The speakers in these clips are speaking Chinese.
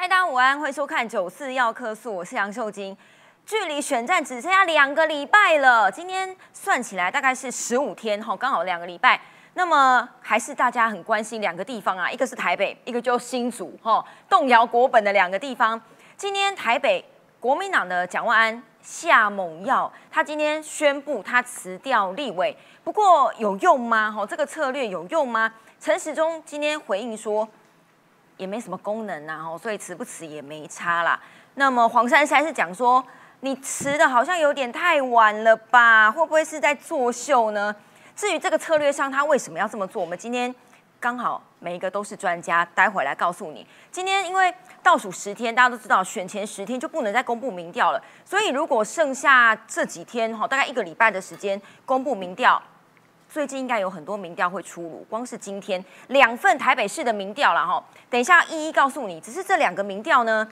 嗨，大家午安，欢迎收看九四要客诉，我是杨秀晶。距离选战只剩下两个礼拜了，今天算起来大概是十五天哈，刚好两个礼拜。那么还是大家很关心两个地方啊，一个是台北，一个就新竹哈，动摇国本的两个地方。今天台北国民党的蒋万安下猛药，他今天宣布他辞掉立委，不过有用吗？哈，这个策略有用吗？陈时中今天回应说，也没什么功能呐，哈，所以辞不辞也没差啦。那么黄珊珊是讲说，你辞的好像有点太晚了吧？会不会是在作秀呢？至于这个策略上，他为什么要这么做？我们今天刚好每一个都是专家，待会来告诉你。今天因为倒数十天，大家都知道选前十天就不能再公布民调了，所以如果剩下这几天哈，大概一个礼拜的时间公布民调，最近应该有很多民调会出炉。光是今天两份台北市的民调了哈，等一下一一告诉你。只是这两个民调呢，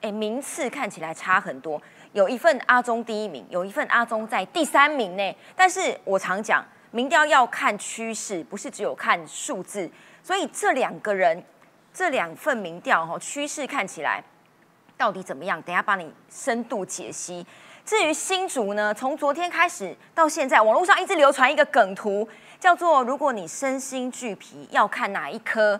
哎，名次看起来差很多，有一份阿中第一名，有一份阿中在第三名呢。但是我常讲。民调要看趋势，不是只有看数字，所以这两个人这两份民调哈，趋势看起来到底怎么样？等下帮你深度解析。至于新竹呢，从昨天开始到现在，网络上一直流传一个梗图，叫做“如果你身心俱疲，要看哪一科？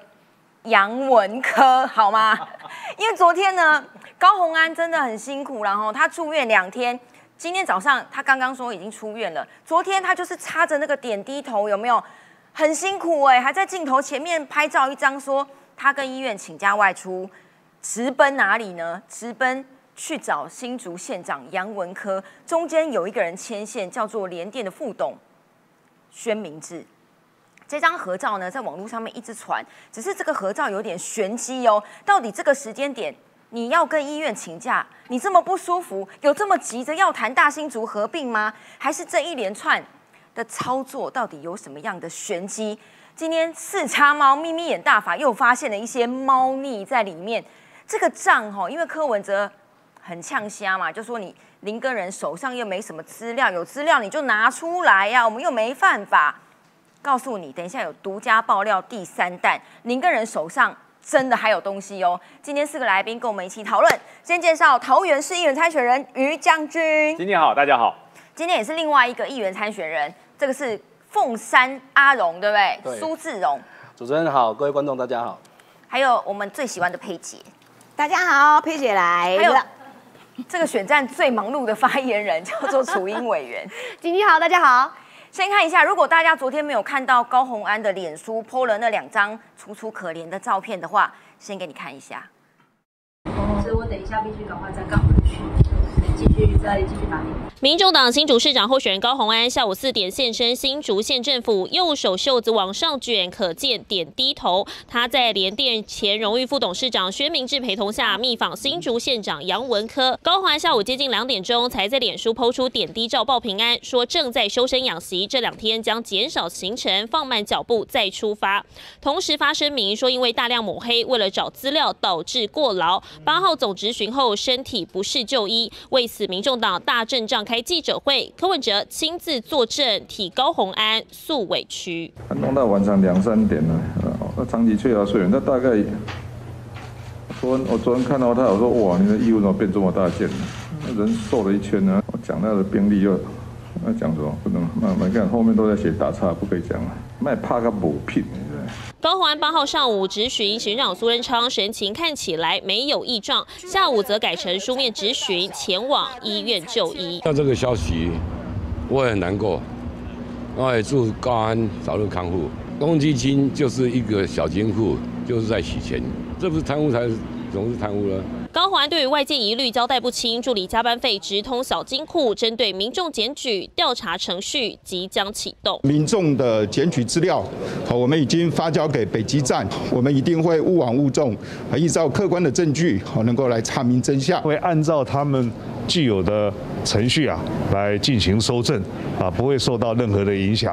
杨文科好吗？” 因为昨天呢，高红安真的很辛苦，然后他住院两天。今天早上他刚刚说已经出院了，昨天他就是插着那个点滴头，有没有很辛苦哎？还在镜头前面拍照一张，说他跟医院请假外出，直奔哪里呢？直奔去找新竹县长杨文科，中间有一个人牵线，叫做联电的副董宣明志。这张合照呢，在网络上面一直传，只是这个合照有点玄机哦，到底这个时间点？你要跟医院请假，你这么不舒服，有这么急着要谈大新竹合并吗？还是这一连串的操作到底有什么样的玄机？今天四叉猫眯眯眼大法又发现了一些猫腻在里面。这个账哈，因为柯文哲很呛虾嘛，就说你林根人手上又没什么资料，有资料你就拿出来呀，我们又没犯法。告诉你，等一下有独家爆料第三弹，林根人手上。真的还有东西哦！今天四个来宾跟我们一起讨论。先介绍桃园市议员参选人于将军。今天好，大家好。今天也是另外一个议员参选人，这个是凤山阿荣，对不对？对。苏志荣。主持人好，各位观众大家好。还有我们最喜欢的佩姐。大家好，佩姐来了。这个选战最忙碌的发言人叫做楚英委员。景景好，大家好。先看一下，如果大家昨天没有看到高红安的脸书 po 了那两张楚楚可怜的照片的话，先给你看一下。所以我等一下必须赶快再赶回去。续再继续打民众党新竹市长候选人高虹安下午四点现身新竹县政府，右手袖子往上卷，可见点低头。他在联电前荣誉副董事长薛明志陪同下，密访新竹县长杨文科。高虹安下午接近两点钟才在脸书抛出点滴照报平安，说正在修身养息，这两天将减少行程，放慢脚步再出发。同时发声明说，因为大量抹黑，为了找资料导致过劳。八号总执询后身体不适就医。为此，民众党大阵仗开记者会，柯文哲亲自坐镇，替高红安诉委屈。弄到晚上两三点了，那长期缺乏睡眠，那大概昨我昨天看到他，我说哇，你的衣服怎么变这么大件？人瘦了一圈呢。我讲他的病历又，那讲什么不能慢慢看，后面都在写打岔，不可以讲了。卖怕个补品。高鸿安八号上午质询行长苏仁昌，神情看起来没有异状。下午则改成书面质询，前往医院就医。那这个消息，我也很难过。我也祝高安早日康复。公积金就是一个小金库，就是在洗钱，这不是贪污才，总是贪污了。高环对于外界疑虑交代不清，助理加班费直通小金库，针对民众检举调查程序即将启动。民众的检举资料，好，我们已经发交给北极站，我们一定会勿往勿纵，依照客观的证据，好，能够来查明真相，会按照他们既有的程序啊来进行收证，啊，不会受到任何的影响。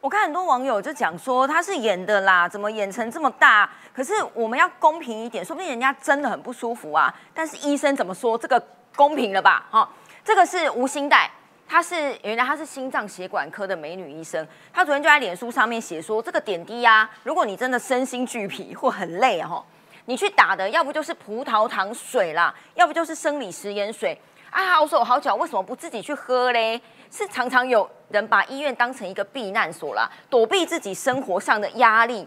我看很多网友就讲说他是演的啦，怎么演成这么大？可是我们要公平一点，说不定人家真的很不舒服啊。但是医生怎么说？这个公平了吧？哈，这个是吴心代，她是原来她是心脏血管科的美女医生，她昨天就在脸书上面写说，这个点滴呀，如果你真的身心俱疲或很累哈，你去打的要不就是葡萄糖水啦，要不就是生理食盐水啊，好手好脚，为什么不自己去喝嘞？是常常有人把医院当成一个避难所啦，躲避自己生活上的压力，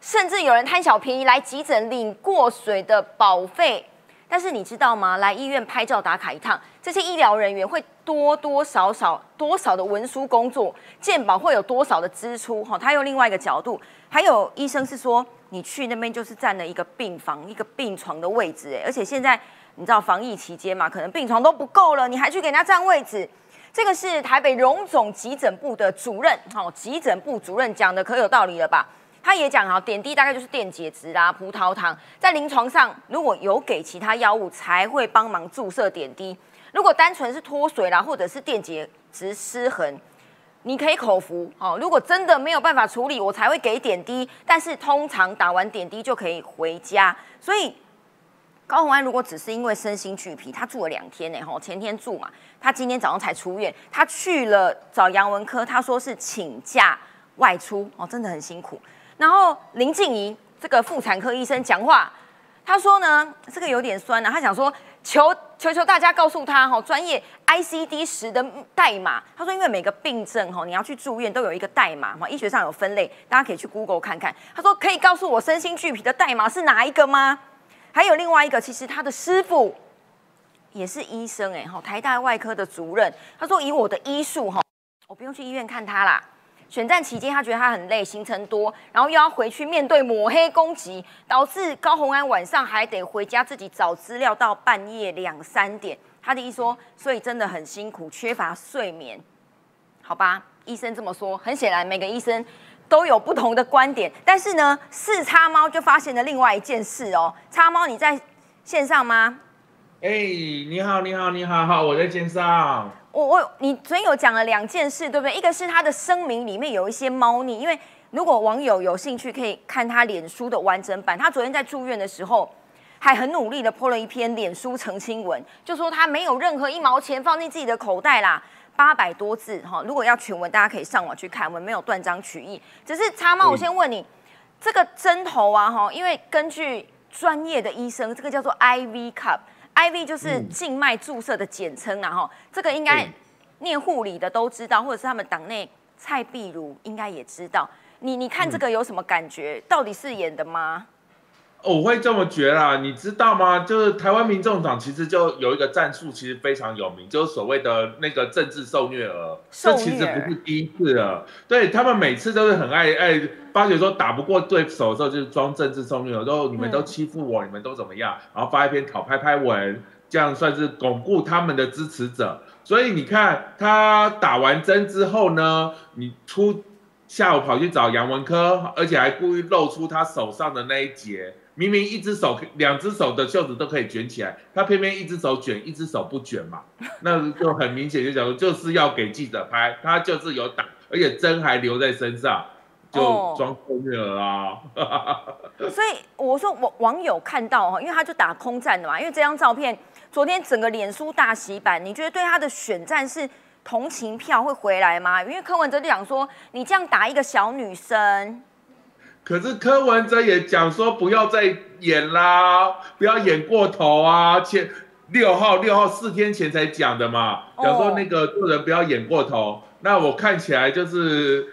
甚至有人贪小便宜来急诊领过水的保费。但是你知道吗？来医院拍照打卡一趟，这些医疗人员会多多少少多少的文书工作，健保会有多少的支出？哈，他用另外一个角度，还有医生是说，你去那边就是占了一个病房、一个病床的位置，哎，而且现在你知道防疫期间嘛，可能病床都不够了，你还去给人家占位置？这个是台北荣总急诊部的主任，好，急诊部主任讲的可有道理了吧？他也讲哈，点滴大概就是电解质啦、葡萄糖，在临床上如果有给其他药物，才会帮忙注射点滴。如果单纯是脱水啦，或者是电解质失衡，你可以口服哦。如果真的没有办法处理，我才会给点滴。但是通常打完点滴就可以回家。所以高宏安如果只是因为身心俱疲，他住了两天呢，吼，前天住嘛，他今天早上才出院，他去了找杨文科，他说是请假外出哦，真的很辛苦。然后林静怡这个妇产科医生讲话，他说呢，这个有点酸啊，他想说求求求大家告诉他哈，专业 ICD 十的代码。他说，因为每个病症哈，你要去住院都有一个代码嘛，医学上有分类，大家可以去 Google 看看。他说，可以告诉我身心俱疲的代码是哪一个吗？还有另外一个，其实他的师傅也是医生哎哈，台大外科的主任。他说，以我的医术哈，我不用去医院看他啦。选战期间，他觉得他很累，行程多，然后又要回去面对抹黑攻击，导致高红安晚上还得回家自己找资料到半夜两三点。他的意思说，所以真的很辛苦，缺乏睡眠。好吧，医生这么说，很显然每个医生都有不同的观点。但是呢，四叉猫就发现了另外一件事哦。叉猫，你在线上吗？哎，你好，你好，你好，好，我在线上。我我你昨天有讲了两件事，对不对？一个是他的声明里面有一些猫腻，因为如果网友有兴趣可以看他脸书的完整版。他昨天在住院的时候，还很努力的泼了一篇脸书澄清文，就说他没有任何一毛钱放进自己的口袋啦，八百多字哈。如果要全文，大家可以上网去看，我们没有断章取义。只是插猫，我先问你，这个针头啊哈，因为根据专业的医生，这个叫做 IV cup。I V 就是静脉注射的简称啊，哈，这个应该念护理的都知道，或者是他们党内蔡碧如应该也知道。你你看这个有什么感觉？到底是演的吗？我会这么觉啦，你知道吗？就是台湾民众党其实就有一个战术，其实非常有名，就是所谓的那个政治受虐儿。这其实不是第一次了，对他们每次都是很爱爱发觉说打不过对手的时候，就是装政治受虐儿，说你们都欺负我，你们都怎么样？然后发一篇讨拍拍文，这样算是巩固他们的支持者。所以你看他打完针之后呢，你出下午跑去找杨文科，而且还故意露出他手上的那一节。明明一只手、两只手的袖子都可以卷起来，他偏偏一只手卷，一只手不卷嘛？那就很明显就讲说，就是要给记者拍，他就是有打，而且针还留在身上，就装受虐了啊！所以我说，网网友看到哈，因为他就打空战的嘛，因为这张照片昨天整个脸书大洗版，你觉得对他的选战是同情票会回来吗？因为柯文哲就讲说，你这样打一个小女生。可是柯文哲也讲说不要再演啦，不要演过头啊！前六号六号四天前才讲的嘛，讲说那个做人不要演过头。那我看起来就是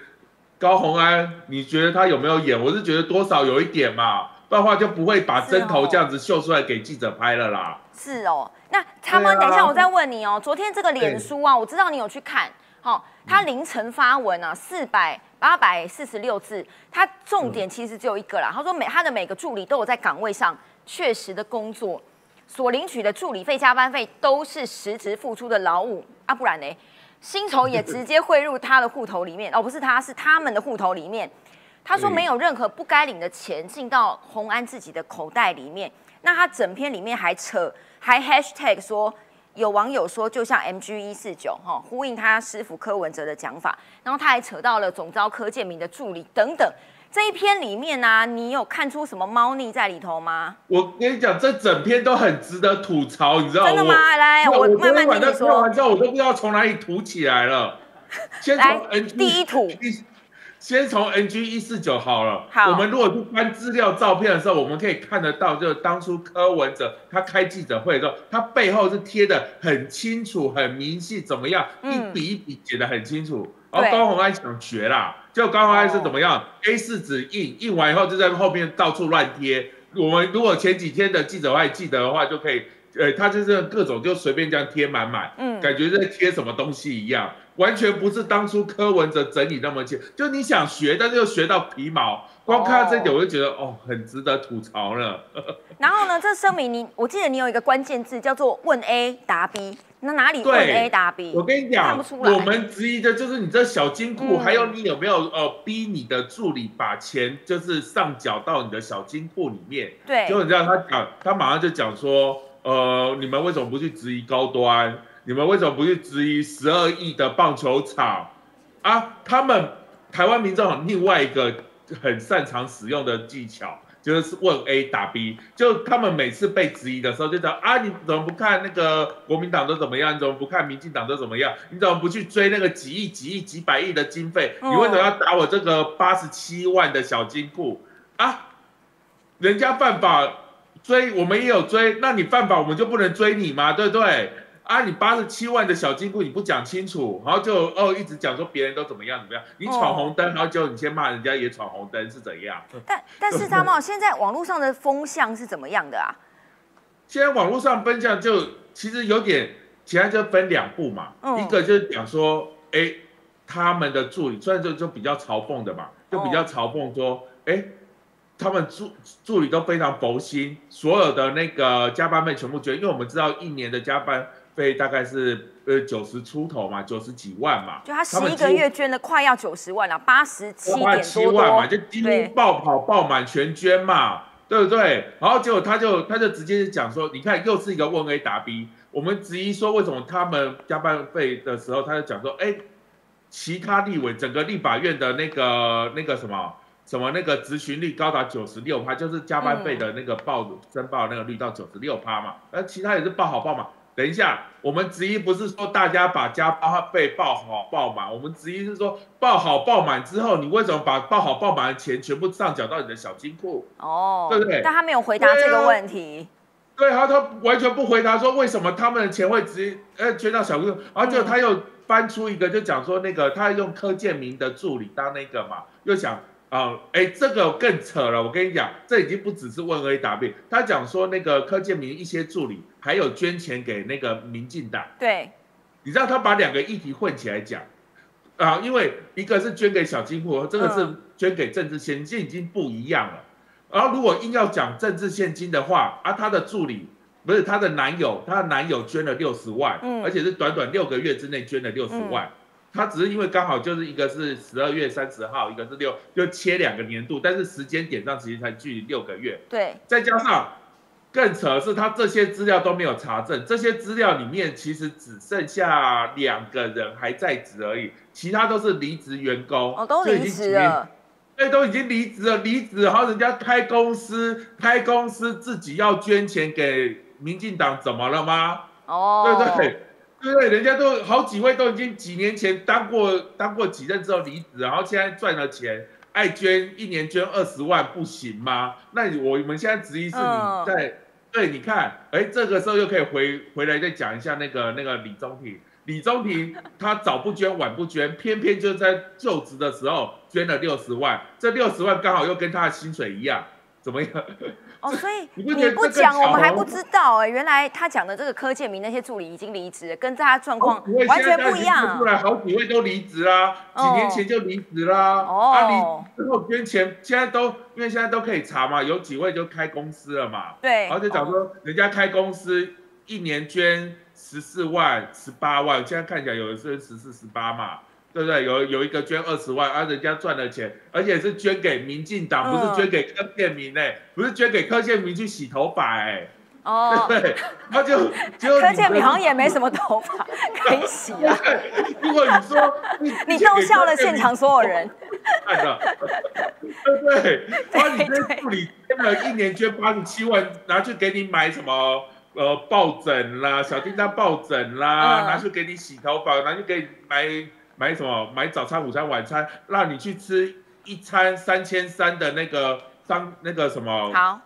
高红安，你觉得他有没有演？我是觉得多少有一点嘛，不然的话就不会把针头这样子秀出来给记者拍了啦。是哦，那他们等一下我再问你哦。昨天这个脸书啊，我知道你有去看，好，他凌晨发文啊，四百。八百四十六字，他重点其实只有一个啦。他说每他的每个助理都有在岗位上确实的工作，所领取的助理费、加班费都是实质付出的劳务啊，不然呢，薪酬也直接汇入他的户头里面，哦，不是他是他们的户头里面。他说没有任何不该领的钱进到洪安自己的口袋里面。那他整篇里面还扯，还 hashtag 说。有网友说，就像 MG 一四九哈，呼应他师傅柯文哲的讲法，然后他还扯到了总招柯建明的助理等等。这一篇里面呢，你有看出什么猫腻在里头吗？我跟你讲，这整篇都很值得吐槽，你知道吗？真的吗？来，我慢慢跟你说。完之后，我都不知道从哪里吐起来了。先从第一吐。先从 NG 一四九好了。好，我们如果去翻资料照片的时候，我们可以看得到，就是当初柯文哲他开记者会的时候，他背后是贴的很清楚、很明细，怎么样，一笔一笔写的很清楚。然后高鸿安想学啦，就高鸿安是怎么样？A 四纸印印完以后，就在后面到处乱贴。我们如果前几天的记者会记得的话，就可以，呃，他就是各种就随便这样贴满满，嗯，感觉在贴什么东西一样。完全不是当初柯文哲整理那么清，就你想学，但是又学到皮毛。光看到这点，我就觉得哦，很值得吐槽了。然后呢，这声明你，我记得你有一个关键字叫做“问 A 答 B”，那哪里问 A 答 B？我跟你讲，我们质疑的就是你这小金库，还有你有没有呃逼你的助理把钱就是上缴到你的小金库里面？对，就你知道他讲，他马上就讲说，呃，你们为什么不去质疑高端？你们为什么不去质疑十二亿的棒球场啊？他们台湾民众另外一个很擅长使用的技巧就是问 A 打 B，就他们每次被质疑的时候就讲啊，你怎么不看那个国民党都怎么样？你怎么不看民进党都怎么样？你怎么不去追那个几亿、几亿、几百亿的经费？你为什么要打我这个八十七万的小金库啊？人家犯法追，我们也有追，那你犯法我们就不能追你吗？对不对？啊！你八十七万的小金库你不讲清楚，然后就哦一直讲说别人都怎么样怎么样，你闯红灯，然后就你先骂人家也闯红灯是怎样？但但是他们现在网络上的风向是怎么样的啊？现在网络上风向就其实有点，其他就分两步嘛，一个就是讲说，哎，他们的助理虽然就就比较嘲讽的嘛，就比较嘲讽说，哎，他们助助理都非常佛心，所有的那个加班费全部捐，因为我们知道一年的加班。费大概是呃九十出头嘛，九十几万嘛，就他十一个月捐了快要九十万了，八十七点七万嘛，就几乎爆跑爆满全捐嘛，对不对？然后结果他就他就直接讲说，你看又是一个问 A 答 B，我们质疑说为什么他们加班费的时候，他就讲说，哎，其他立委整个立法院的那个那个什么什么那个执行率高达九十六趴，就是加班费的那个报申报那个率到九十六趴嘛，而其他也是报好报满。等一下，我们执意不是说大家把加班费报好报满，我们执意是说报好报满之后，你为什么把报好报满的钱全部上缴到你的小金库？哦，对不对？但他没有回答这个问题。对啊，他完全不回答说为什么他们的钱会直接呃捐到小金库，然后就他又搬出一个就讲说那个他用柯建明的助理当那个嘛，又想。啊，哎，这个更扯了！我跟你讲，这已经不只是问 A 答 B，他讲说那个柯建明一些助理还有捐钱给那个民进党。对，你知道他把两个议题混起来讲啊，因为一个是捐给小金库，这个是捐给政治现金，已经不一样了。然后如果硬要讲政治现金的话，啊，他的助理不是他的男友，他的男友捐了六十万，而且是短短六个月之内捐了六十万。他只是因为刚好就是一个是十二月三十号，一个是六，就切两个年度，但是时间点上其实才距离六个月。对，再加上更扯的是，他这些资料都没有查证，这些资料里面其实只剩下两个人还在职而已，其他都是离职员工。哦，都离职了。对，都已经离职了，离职，然后人家开公司，开公司自己要捐钱给民进党，怎么了吗？哦，对不对？对对，人家都好几位都已经几年前当过当过几任之后离职，然后现在赚了钱，爱捐一年捐二十万不行吗？那我们现在质疑是你在对，你看，哎，这个时候又可以回回来再讲一下那个那个李宗廷，李宗廷他早不捐晚不捐，偏偏就在就职的时候捐了六十万，这六十万刚好又跟他的薪水一样，怎么样？哦，所以你不讲，我们还不知道哎。原来他讲的这个柯建明那些助理已经离职，跟大家状况完全不一样。出来好几位都离职啦，几年前就离职啦。哦，啊，离之后捐钱，现在都因为现在都可以查嘛，有几位就开公司了嘛。对，然后就讲说，人家开公司一年捐十四万、十八万，现在看起来有的是十四、十八嘛。对不对？有有一个捐二十万，啊，人家赚了钱，而且是捐给民进党，不是捐给柯建明呢，不是捐给柯建明去洗头发哎。哦。对，他就就柯建明好像也没什么头发 可以洗啊。如果你说你 逗笑了现场所有人。看到。对不对？把你这助理捐了一年捐八十七万，拿去给你买什么呃抱枕啦，小叮当抱枕啦，拿去给你洗头发，拿去给你买。买什么买早餐、午餐、晚餐，让你去吃一餐三千三的那个商那个什么好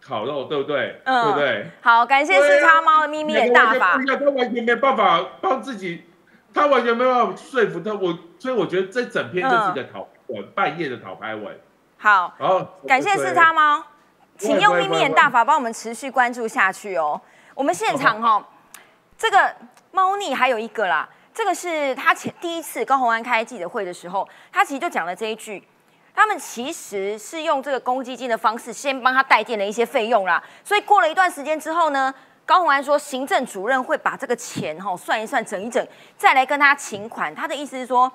烤肉，对不对？嗯对不对？好，感谢四叉猫的咪咪眼大法。他完全没办法帮自己，他完全没办法说服他。我所以我觉得这整篇就是一个讨文，半夜的讨拍文。好，好感谢四叉猫，请用咪咪眼大法帮我们持续关注下去哦。我们现场哈，这个猫腻还有一个啦，这个是他前第一次高鸿安开记者会的时候，他其实就讲了这一句，他们其实是用这个公积金的方式先帮他代垫了一些费用啦，所以过了一段时间之后呢，高鸿安说行政主任会把这个钱哈算一算整一整，再来跟他请款，他的意思是说。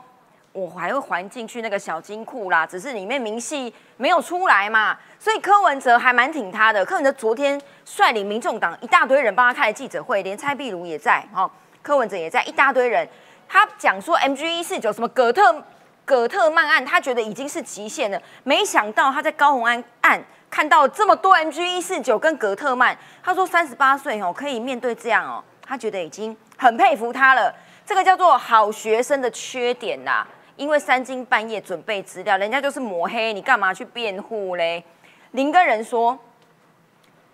我还会还进去那个小金库啦，只是里面明细没有出来嘛，所以柯文哲还蛮挺他的。柯文哲昨天率领民众党一大堆人帮他开了记者会，连蔡壁如也在，哈，柯文哲也在，一大堆人。他讲说 M G 一四九什么葛特葛特曼案，他觉得已经是极限了。没想到他在高鸿安案看到这么多 M G 一四九跟葛特曼，他说三十八岁哦可以面对这样哦，他觉得已经很佩服他了。这个叫做好学生的缺点呐。因为三更半夜准备资料，人家就是抹黑，你干嘛去辩护嘞？林根人说，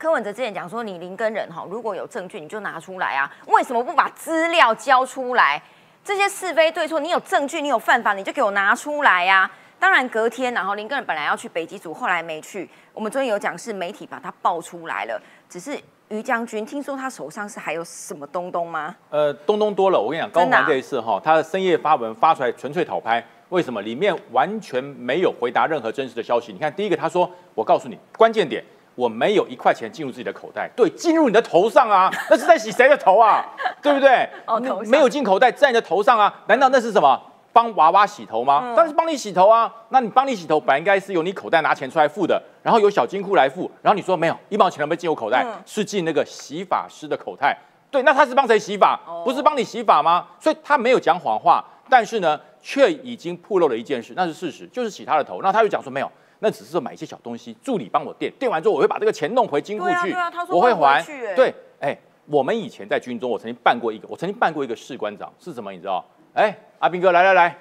柯文哲之前讲说，你林根人哈，如果有证据你就拿出来啊，为什么不把资料交出来？这些是非对错，你有证据，你有犯法，你就给我拿出来呀！当然隔天，然后林根人本来要去北极组，后来没去。我们昨天有讲是媒体把他爆出来了，只是。于将军，听说他手上是还有什么东东吗？呃，东东多了。我跟你讲，高环这一次哈，他的深夜发文发出来，纯粹讨拍。为什么？里面完全没有回答任何真实的消息。你看，第一个他说：“我告诉你，关键点，我没有一块钱进入自己的口袋。”对，进入你的头上啊，那是在洗谁的头啊？对不对？哦，没有进口袋，在你的头上啊？难道那是什么？帮娃娃洗头吗？当然是帮你洗头啊！那你帮你洗头，本来应该是由你口袋拿钱出来付的，然后由小金库来付。然后你说没有一毛钱都没进我口袋，是进那个洗发师的口袋。对，那他是帮谁洗发？不是帮你洗发吗？所以他没有讲谎话，但是呢，却已经暴露了一件事，那是事实，就是洗他的头。那他又讲说没有，那只是说买一些小东西，助理帮我垫，垫完之后我会把这个钱弄回金库去，我会还。对，哎，我们以前在军中，我曾经办过一个，我曾经办过一个士官长，是什么？你知道？哎，阿兵哥，来来来，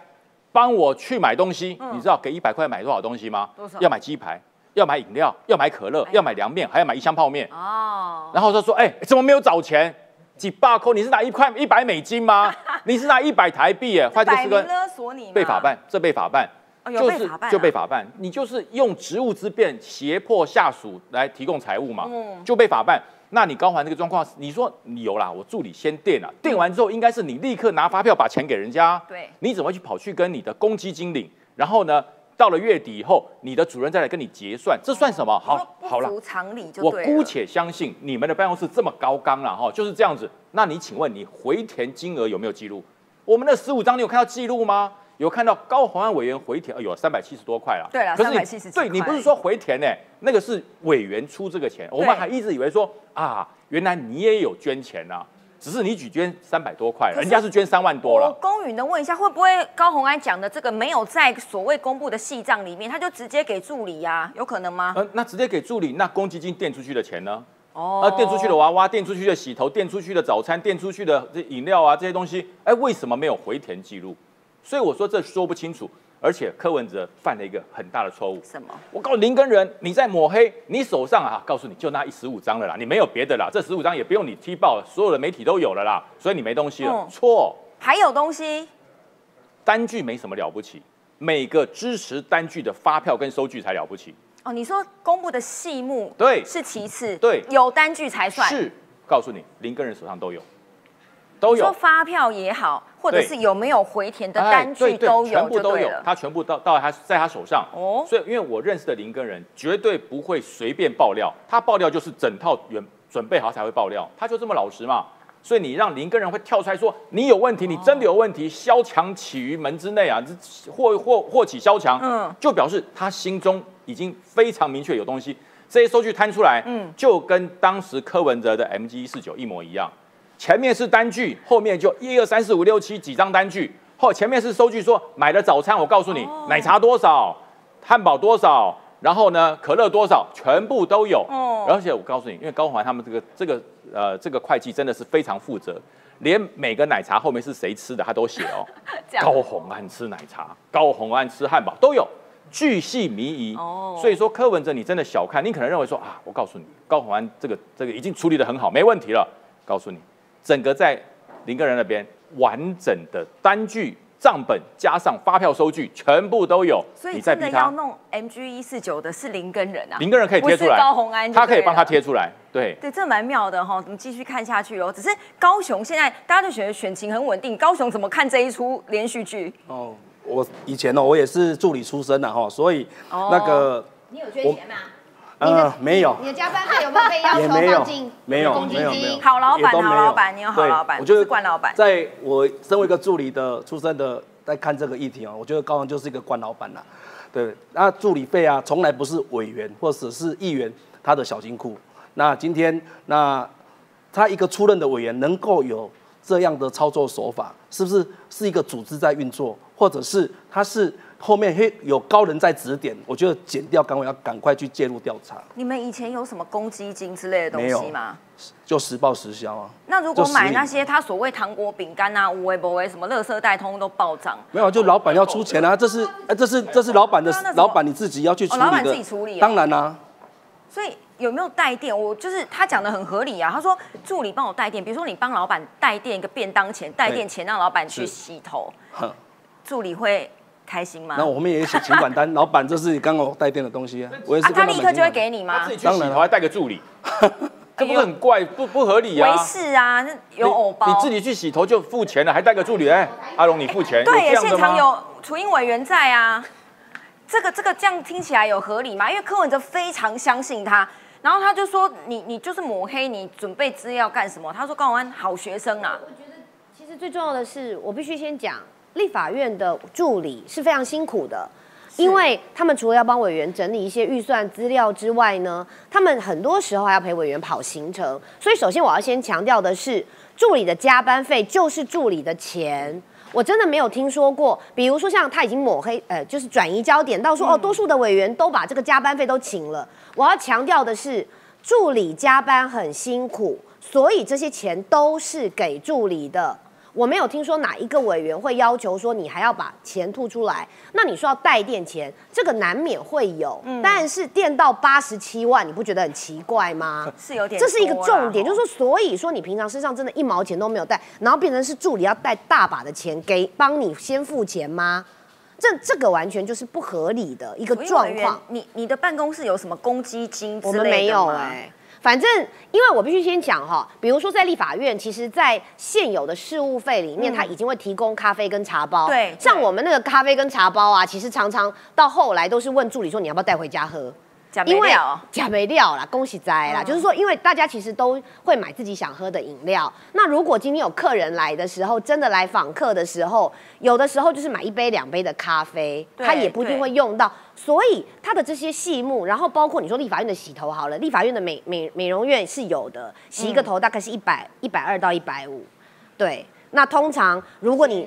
帮我去买东西。你知道给一百块买多少东西吗？多少？要买鸡排，要买饮料，要买可乐，要买凉面，还要买一箱泡面。哦。然后他说：“哎，怎么没有找钱？几百扣？你是拿一块一百美金吗？你是拿一百台币？哎，坏这个勒索你被法办，这被法办，就是就被法办。你就是用职务之便胁迫下属来提供财物嘛，就被法办。”那你高环这个状况，你说你有啦，我助理先垫了，垫完之后应该是你立刻拿发票把钱给人家。对，你怎么去跑去跟你的公积金领？然后呢，到了月底以后，你的主任再来跟你结算，这算什么？好，好了，常理就我姑且相信你们的办公室这么高纲了哈，就是这样子。那你请问你回填金额有没有记录？我们的十五张你有看到记录吗？有看到高鸿安委员回填，哎呦三百七十多块了。对了，三百七十。对你不是说回填呢？那个是委员出这个钱，我们还一直以为说啊，原来你也有捐钱呐，只是你只捐三百多块，人家是捐三万多了。我公允的问一下，会不会高鸿安讲的这个没有在所谓公布的细账里面，他就直接给助理呀？有可能吗？嗯，那直接给助理，那公积金垫出去的钱呢？哦，那垫出去的娃娃，垫出去的洗头，垫出去的早餐，垫出去的这饮料啊这些东西，哎，为什么没有回填记录？所以我说这说不清楚，而且柯文哲犯了一个很大的错误。什么？我告诉林根人，你在抹黑，你手上啊，告诉你就那一十五张了啦，你没有别的啦，这十五张也不用你踢爆，所有的媒体都有了啦，所以你没东西了。错，还有东西，单据没什么了不起，每个支持单据的发票跟收据才了不起。哦，你说公布的细目对是其次，对有单据才算是。告诉你，林根人手上都有。都有发票也好，或者是有没有回填的单据都有，全部都有，他全部到到他在他手上。哦，所以因为我认识的林根人绝对不会随便爆料，他爆料就是整套原准备好才会爆料，他就这么老实嘛。所以你让林根人会跳出来说你有问题，你真的有问题，萧墙起于门之内啊，或或或起萧墙，嗯，就表示他心中已经非常明确有东西。这些收据摊出来，嗯，就跟当时柯文哲的 M G 一四九一模一样。前面是单据，后面就一二三四五六七几张单据。后前面是收据，说买了早餐，我告诉你，奶茶多少，汉堡多少，然后呢，可乐多少，全部都有。哦而且我告诉你，因为高环他们这个这个呃这个会计真的是非常负责，连每个奶茶后面是谁吃的，他都写哦。高红安吃奶茶，高红安吃汉堡都有，巨细靡遗。哦，所以说柯文哲你真的小看，你可能认为说啊，我告诉你，高红安这个这个已经处理的很好，没问题了。告诉你，整个在林个人那边完整的单据。账本加上发票收据，全部都有。所以真的要弄 MG 一四九的是林根人啊，林根人可以贴出来，高红安，他可以帮他贴出来。对对，这蛮妙的哈。我们继续看下去哦。只是高雄现在大家都觉得选情很稳定，高雄怎么看这一出连续剧？哦，我以前呢，我也是助理出身的哈，所以那个你有捐钱吗？呃，没有。你的加班费有没有被要求放进没有，没有，没有。好老板，好老板，你有好老板。我觉得冠老板，在我身为一个助理的出身的，在看这个议题啊，我觉得高雄就是一个冠老板啦。对，那助理费啊，从来不是委员或者是议员他的小金库。那今天，那他一个出任的委员能够有这样的操作手法，是不是是一个组织在运作，或者是他是？后面嘿有高人在指点，我觉得减掉岗位要赶快去介入调查。你们以前有什么公积金之类的东西吗？就实报实销啊。那如果买那些他所谓糖果饼干啊、无为不为什么乐色袋，通通都暴涨。没有，就老板要出钱啊，这是哎这是这是老板的老板你自己要去处理的。老板自己处理。当然啦。所以有没有带电？我就是他讲的很合理啊。他说助理帮我带电，比如说你帮老板带电一个便当钱，带电钱让老板去洗头，助理会。开心吗？那我们也写请款单，老板这是刚刚带电的东西啊，我也是。他立刻就会给你吗？他自己去洗头还带个助理，这不是很怪不不合理啊？没事啊，有偶包。你自己去洗头就付钱了，还带个助理？哎，阿龙你付钱？对，现场有楚英委员在啊。这个这个这样听起来有合理吗？因为柯文哲非常相信他，然后他就说你你就是抹黑，你准备资料干什么？他说高安好学生啊。我觉得其实最重要的是，我必须先讲。立法院的助理是非常辛苦的，因为他们除了要帮委员整理一些预算资料之外呢，他们很多时候还要陪委员跑行程。所以，首先我要先强调的是，助理的加班费就是助理的钱。我真的没有听说过，比如说像他已经抹黑，呃，就是转移焦点到说，哦，多数的委员都把这个加班费都请了。我要强调的是，助理加班很辛苦，所以这些钱都是给助理的。我没有听说哪一个委员会要求说你还要把钱吐出来，那你说要带电钱，这个难免会有，但是垫到八十七万，你不觉得很奇怪吗？是有点，这是一个重点，就是说，所以说你平常身上真的一毛钱都没有带，然后变成是助理要带大把的钱给帮你先付钱吗？这这个完全就是不合理的一个状况。你你的办公室有什么公积金我们没有哎。反正，因为我必须先讲哈，比如说在立法院，其实，在现有的事务费里面，它已经会提供咖啡跟茶包。对，像我们那个咖啡跟茶包啊，其实常常到后来都是问助理说，你要不要带回家喝？因为假没料啦，恭喜哉啦！就是说，因为大家其实都会买自己想喝的饮料。那如果今天有客人来的时候，真的来访客的时候，有的时候就是买一杯两杯的咖啡，他也不一定会用到。所以他的这些细目，然后包括你说立法院的洗头好了，立法院的美美美容院是有的，洗一个头大概是一百一百二到一百五。对，那通常如果你。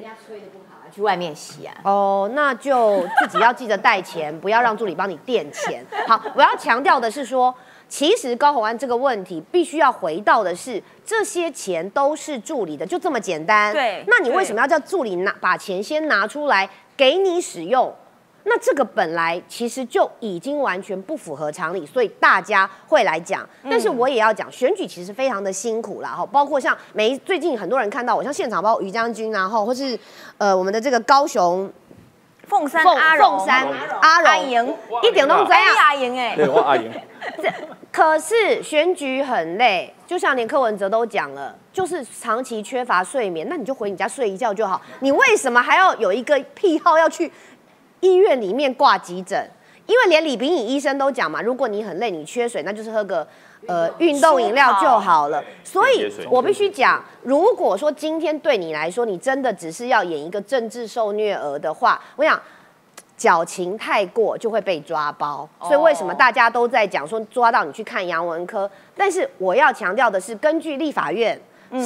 去外面洗啊？哦，那就自己要记得带钱，不要让助理帮你垫钱。好，我要强调的是说，其实高红安这个问题，必须要回到的是，这些钱都是助理的，就这么简单。对，那你为什么要叫助理拿把钱先拿出来给你使用？那这个本来其实就已经完全不符合常理，所以大家会来讲。但是我也要讲，选举其实非常的辛苦啦，哈，包括像每最近很多人看到我，像现场包括于将军，然后或是呃我们的这个高雄凤山阿荣、凤山阿荣，一点都不怎样。阿莹哎，对，我阿莹。这 可是选举很累，就像连柯文哲都讲了，就是长期缺乏睡眠，那你就回你家睡一觉就好。你为什么还要有一个癖好要去？医院里面挂急诊，因为连李炳颖医生都讲嘛，如果你很累，你缺水，那就是喝个呃运动饮料就好了。所以我必须讲，如果说今天对你来说，你真的只是要演一个政治受虐儿的话，我想矫情太过就会被抓包。所以为什么大家都在讲说抓到你去看杨文科？但是我要强调的是，根据立法院。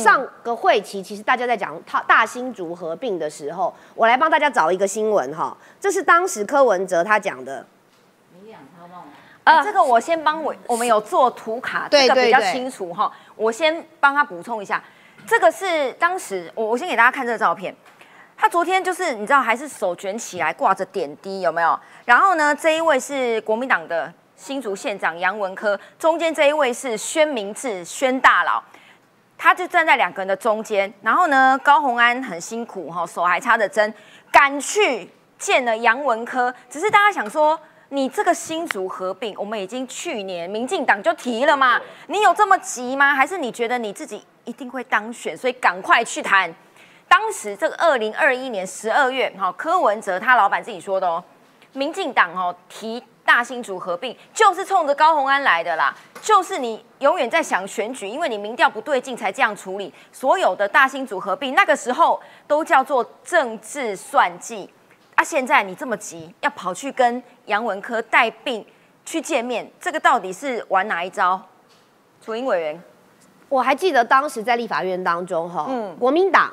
上个会期，其实大家在讲他大新竹合并的时候，我来帮大家找一个新闻哈，这是当时柯文哲他讲的。呃，这个我先帮我，我们有做图卡，这个比较清楚哈。我先帮他补充一下，这个是当时我我先给大家看这个照片，他昨天就是你知道还是手卷起来挂着点滴有没有？然后呢，这一位是国民党的新竹县长杨文科，中间这一位是宣明志宣大佬，他就站在两个人的中间。然后呢，高鸿安很辛苦哈，手还插着针，赶去见了杨文科。只是大家想说，你这个新竹合并，我们已经去年民进党就提了嘛，你有这么急吗？还是你觉得你自己一定会当选，所以赶快去谈？当时这个二零二一年十二月，哈，柯文哲他老板自己说的哦，民进党哦提大新竹合并，就是冲着高鸿安来的啦，就是你永远在想选举，因为你民调不对劲才这样处理。所有的大新组合并，那个时候都叫做政治算计啊，现在你这么急，要跑去跟杨文科带病去见面，这个到底是玩哪一招？楚英委员，我还记得当时在立法院当中，哈，嗯，国民党。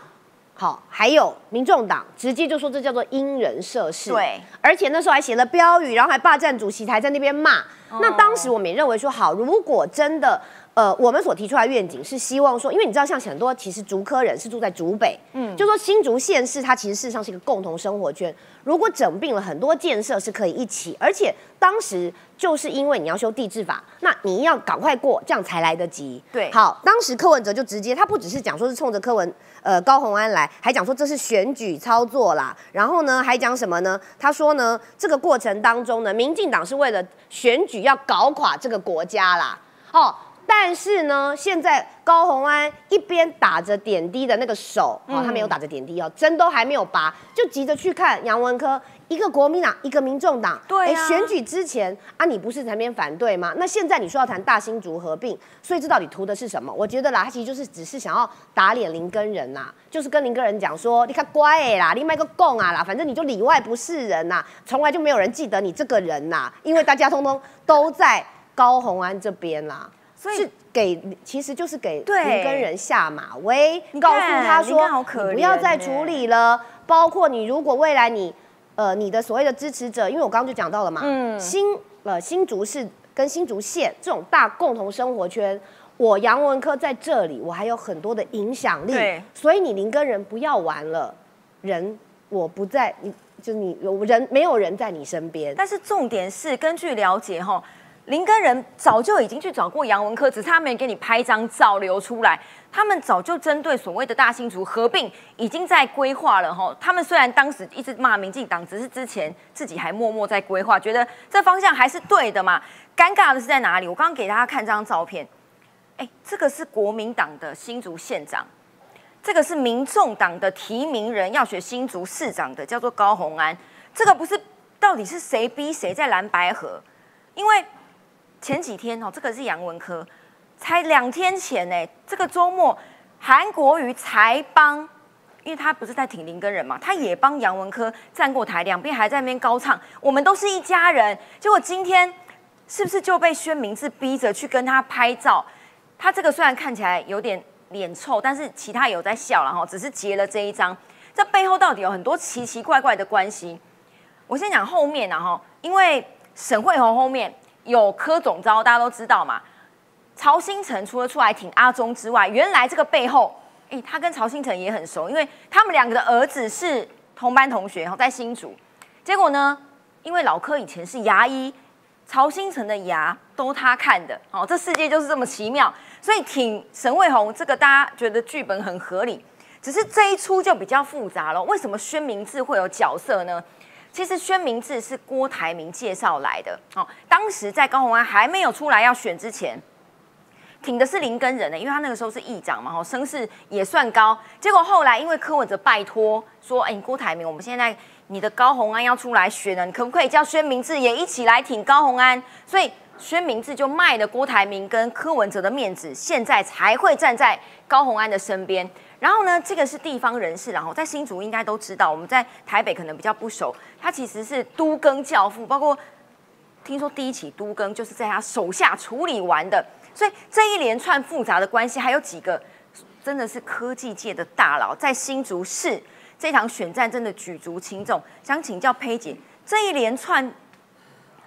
好，还有民众党直接就说这叫做因人设事，对，而且那时候还写了标语，然后还霸占主席台在那边骂。那当时我们也认为说，好，如果真的。呃，我们所提出来愿景是希望说，因为你知道，像很多其实竹科人是住在竹北，嗯，就说新竹县市它其实事实上是一个共同生活圈。如果整并了很多建设是可以一起，而且当时就是因为你要修地质法，那你要赶快过，这样才来得及。对，好，当时柯文哲就直接，他不只是讲说是冲着柯文呃高鸿安来，还讲说这是选举操作啦。然后呢，还讲什么呢？他说呢，这个过程当中呢，民进党是为了选举要搞垮这个国家啦。哦。但是呢，现在高红安一边打着点滴的那个手，哦，他没有打着点滴哦，针都还没有拔，就急着去看杨文科，一个国民党，一个民众党，对啊，选举之前啊，你不是在那边反对吗？那现在你说要谈大新竹合并，所以这到底图的是什么？我觉得啦，他其实就是只是想要打脸林根人呐，就是跟林根人讲说，你看乖啦，另外一个共啊啦，反正你就里外不是人呐，从来就没有人记得你这个人呐，因为大家通通都在高红安这边啦。是给，其实就是给林根人下马威，告诉他说不要再处理了。包括你如果未来你，呃，你的所谓的支持者，因为我刚刚就讲到了嘛，嗯新呃新竹市跟新竹县这种大共同生活圈，我杨文科在这里，我还有很多的影响力，所以你林根人不要玩了，人我不在，你就你有人没有人在你身边。但是重点是根据了解哈。林根人早就已经去找过杨文科，只是他没给你拍张照流出来。他们早就针对所谓的大新竹合并，已经在规划了哈。他们虽然当时一直骂民进党，只是之前自己还默默在规划，觉得这方向还是对的嘛。尴尬的是在哪里？我刚刚给大家看这张照片，哎，这个是国民党的新竹县长，这个是民众党的提名人要选新竹市长的，叫做高鸿安。这个不是到底是谁逼谁在蓝白河？因为。前几天哦，这个是杨文科，才两天前呢。这个周末，韩国瑜才帮，因为他不是在挺林根人嘛，他也帮杨文科站过台，两边还在那边高唱，我们都是一家人。结果今天是不是就被宣明志逼着去跟他拍照？他这个虽然看起来有点脸臭，但是其他有在笑了哈，只是截了这一张。这背后到底有很多奇奇怪怪的关系。我先讲后面然后，因为沈惠红后面。有柯总招，大家都知道嘛。曹新成除了出来挺阿中之外，原来这个背后，哎，他跟曹新成也很熟，因为他们两个的儿子是同班同学，然后，在新竹。结果呢，因为老柯以前是牙医，曹新成的牙都他看的，哦，这世界就是这么奇妙。所以挺沈卫红这个，大家觉得剧本很合理，只是这一出就比较复杂了。为什么宣明志会有角色呢？其实宣明志是郭台铭介绍来的，哦，当时在高鸿安还没有出来要选之前，挺的是林根人呢，因为他那个时候是议长嘛，哦，声势也算高。结果后来因为柯文哲拜托说，哎，郭台铭，我们现在你的高鸿安要出来选了，你可不可以叫宣明志也一起来挺高鸿安？所以宣明志就卖了郭台铭跟柯文哲的面子，现在才会站在高鸿安的身边。然后呢，这个是地方人士，然后在新竹应该都知道，我们在台北可能比较不熟。他其实是都更教父，包括听说第一起都更就是在他手下处理完的。所以这一连串复杂的关系，还有几个真的是科技界的大佬在新竹市这场选战真的举足轻重。想请教佩姐，这一连串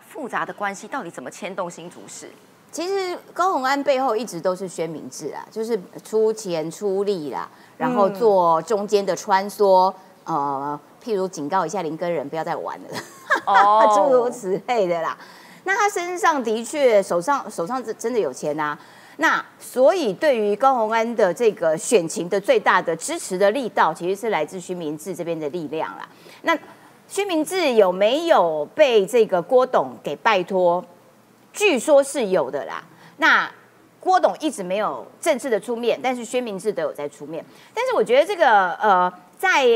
复杂的关系到底怎么牵动新竹市？其实高鸿安背后一直都是宣明智啊，就是出钱出力啦，然后做中间的穿梭，呃，譬如警告一下林根人不要再玩了，哦，诸如此类的啦。那他身上的确手上手上真真的有钱啊，那所以对于高鸿安的这个选情的最大的支持的力道，其实是来自徐明志这边的力量啦。那徐明志有没有被这个郭董给拜托？据说是有的啦。那郭董一直没有正式的出面，但是薛明志都有在出面。但是我觉得这个呃，在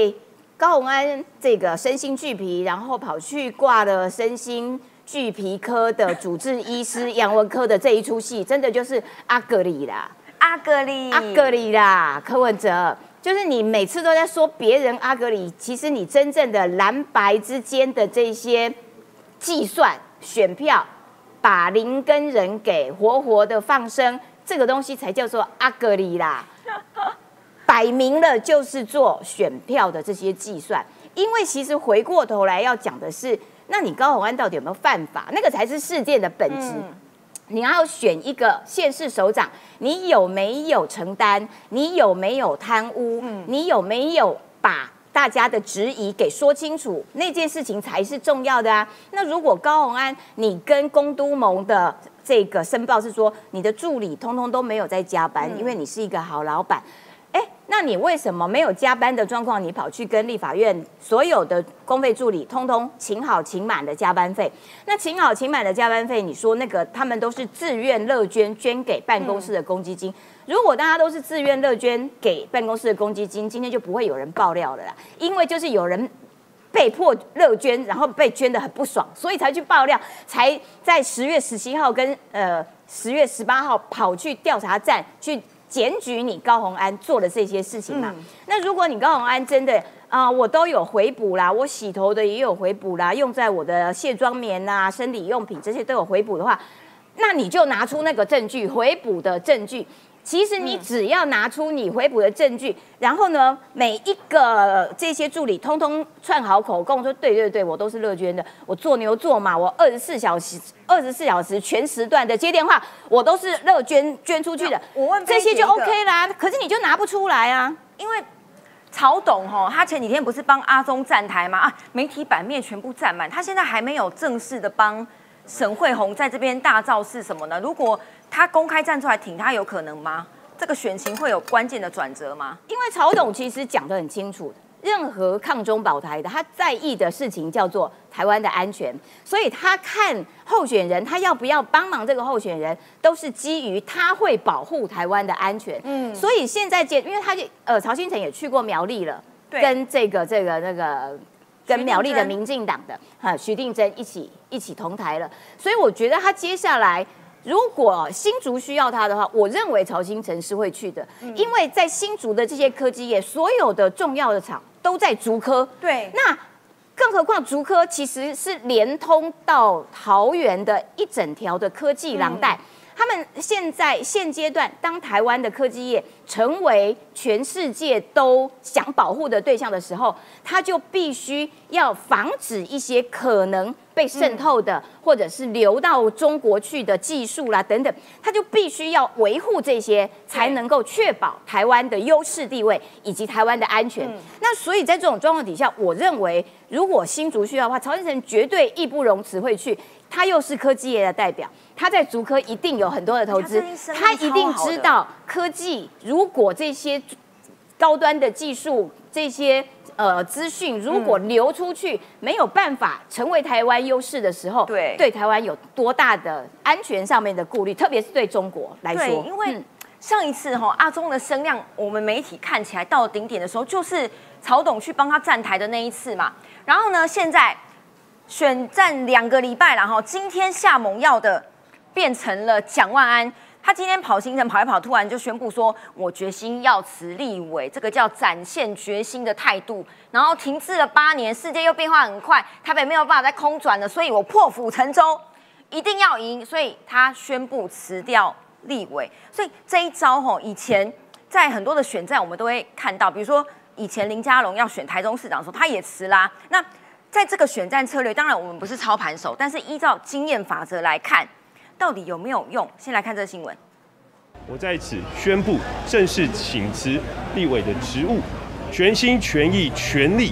高鸿安这个身心俱疲，然后跑去挂了身心俱疲科的主治医师杨文科的这一出戏，真的就是阿格里啦，阿格里，阿格里啦，柯文哲，就是你每次都在说别人阿格里，其实你真正的蓝白之间的这些计算选票。把林根人给活活的放生，这个东西才叫做阿格里啦，摆明了就是做选票的这些计算。因为其实回过头来要讲的是，那你高鸿安到底有没有犯法？那个才是事件的本质。你要选一个县市首长，你有没有承担？你有没有贪污？你有没有把？大家的质疑给说清楚，那件事情才是重要的啊。那如果高鸿安，你跟公都盟的这个申报是说，你的助理通通都没有在加班，因为你是一个好老板。哎，那你为什么没有加班的状况，你跑去跟立法院所有的公费助理通通请好请满的加班费？那请好请满的加班费，你说那个他们都是自愿乐捐，捐给办公室的公积金。如果大家都是自愿乐捐给办公室的公积金，今天就不会有人爆料了啦。因为就是有人被迫乐捐，然后被捐的很不爽，所以才去爆料，才在十月十七号跟呃十月十八号跑去调查站去。检举你高红安做的这些事情嘛？那如果你高红安真的啊，我都有回补啦，我洗头的也有回补啦，用在我的卸妆棉啊、生理用品这些都有回补的话，那你就拿出那个证据，回补的证据。其实你只要拿出你回补的证据，然后呢，每一个这些助理通通串好口供，说对对对，我都是乐捐的，我做牛做马，我二十四小时二十四小时全时段的接电话，我都是乐捐捐出去的。我问这些就 OK 啦，可是你就拿不出来啊，因为曹董哈，他前几天不是帮阿中站台吗？啊，媒体版面全部占满，他现在还没有正式的帮沈惠红在这边大造势什么呢？如果他公开站出来挺他有可能吗？这个选情会有关键的转折吗？因为曹董其实讲得很清楚，任何抗中保台的，他在意的事情叫做台湾的安全，所以他看候选人，他要不要帮忙这个候选人，都是基于他会保护台湾的安全。嗯，所以现在见，因为他就呃曹新成也去过苗栗了，跟这个这个那个跟苗栗的民进党的哈徐定珍一起一起同台了，所以我觉得他接下来。如果新竹需要他的话，我认为曹新成是会去的，因为在新竹的这些科技业，所有的重要的厂都在竹科。对，那更何况竹科其实是连通到桃园的一整条的科技廊带。他们现在现阶段，当台湾的科技业成为全世界都想保护的对象的时候，他就必须要防止一些可能被渗透的，或者是流到中国去的技术啦等等，他就必须要维护这些，才能够确保台湾的优势地位以及台湾的安全。那所以在这种状况底下，我认为如果新竹需要的话，曹先生绝对义不容辞会去。他又是科技业的代表，他在竹科一定有很多的投资，他一定知道科技如果这些高端的技术、这些呃资讯如果流出去，没有办法成为台湾优势的时候，对。对台湾有多大的安全上面的顾虑，特别是对中国来说，因为上一次哈阿中的声量，我们媒体看起来到顶点的时候，就是曹董去帮他站台的那一次嘛，然后呢，现在。选战两个礼拜了哈，今天下猛药的变成了蒋万安，他今天跑行程跑一跑，突然就宣布说，我决心要辞立委，这个叫展现决心的态度。然后停滞了八年，世界又变化很快，台北没有办法再空转了，所以我破釜沉舟，一定要赢，所以他宣布辞掉立委。所以这一招吼，以前在很多的选战我们都会看到，比如说以前林佳龙要选台中市长的时候，他也辞啦。那在这个选战策略，当然我们不是操盘手，但是依照经验法则来看，到底有没有用？先来看这个新闻。我在此宣布正式请辞立委的职务，全心全意全力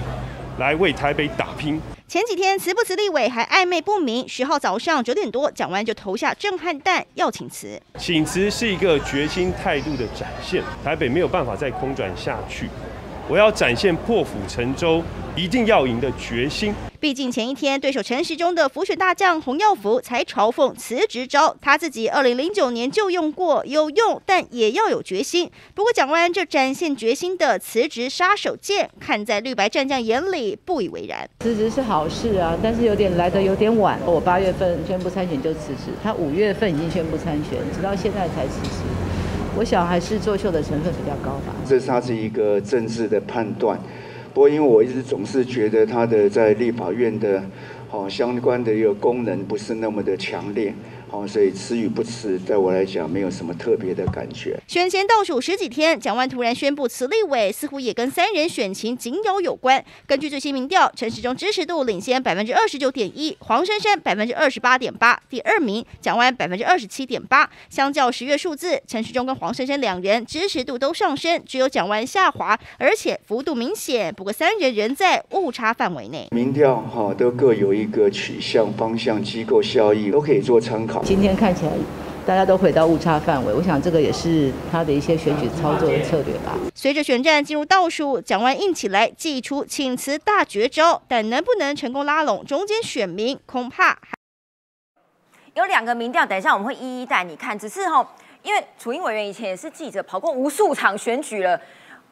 来为台北打拼。前几天辞不辞立委还暧昧不明，十号早上九点多，讲完就投下震撼弹，要请辞。请辞是一个决心态度的展现，台北没有办法再空转下去。我要展现破釜沉舟、一定要赢的决心。毕竟前一天对手陈时中的浮选大将洪耀福才嘲讽辞职招，他自己二零零九年就用过，有用，但也要有决心。不过蒋万安这展现决心的辞职杀手锏，看在绿白战将眼里不以为然。辞职是好事啊，但是有点来得有点晚。我八月份宣布参选就辞职，他五月份已经宣布参选，直到现在才辞职。我想还是作秀的成分比较高吧。这是他是一个政治的判断，不过因为我一直总是觉得他的在立法院的，哦相关的一个功能不是那么的强烈。哦，所以吃与不吃，在我来讲没有什么特别的感觉。选前倒数十几天，蒋万突然宣布辞立委，似乎也跟三人选情紧有有关。根据最新民调，陈时中支持度领先百分之二十九点一，黄珊珊百分之二十八点八，第二名蒋万百分之二十七点八。相较十月数字，陈时中跟黄珊珊两人支持度都上升，只有蒋万下滑，而且幅度明显。不过三人仍在误差范围内。民调哈都各有一个取向、方向、机构效益，都可以做参考。今天看起来大家都回到误差范围，我想这个也是他的一些选举操作的策略吧。随着选战进入倒数，蒋万硬起来，祭出请辞大绝招，但能不能成功拉拢中间选民，恐怕有两个民调，等一下我们会一一带你看。只是哈，因为楚英委员以前也是记者，跑过无数场选举了，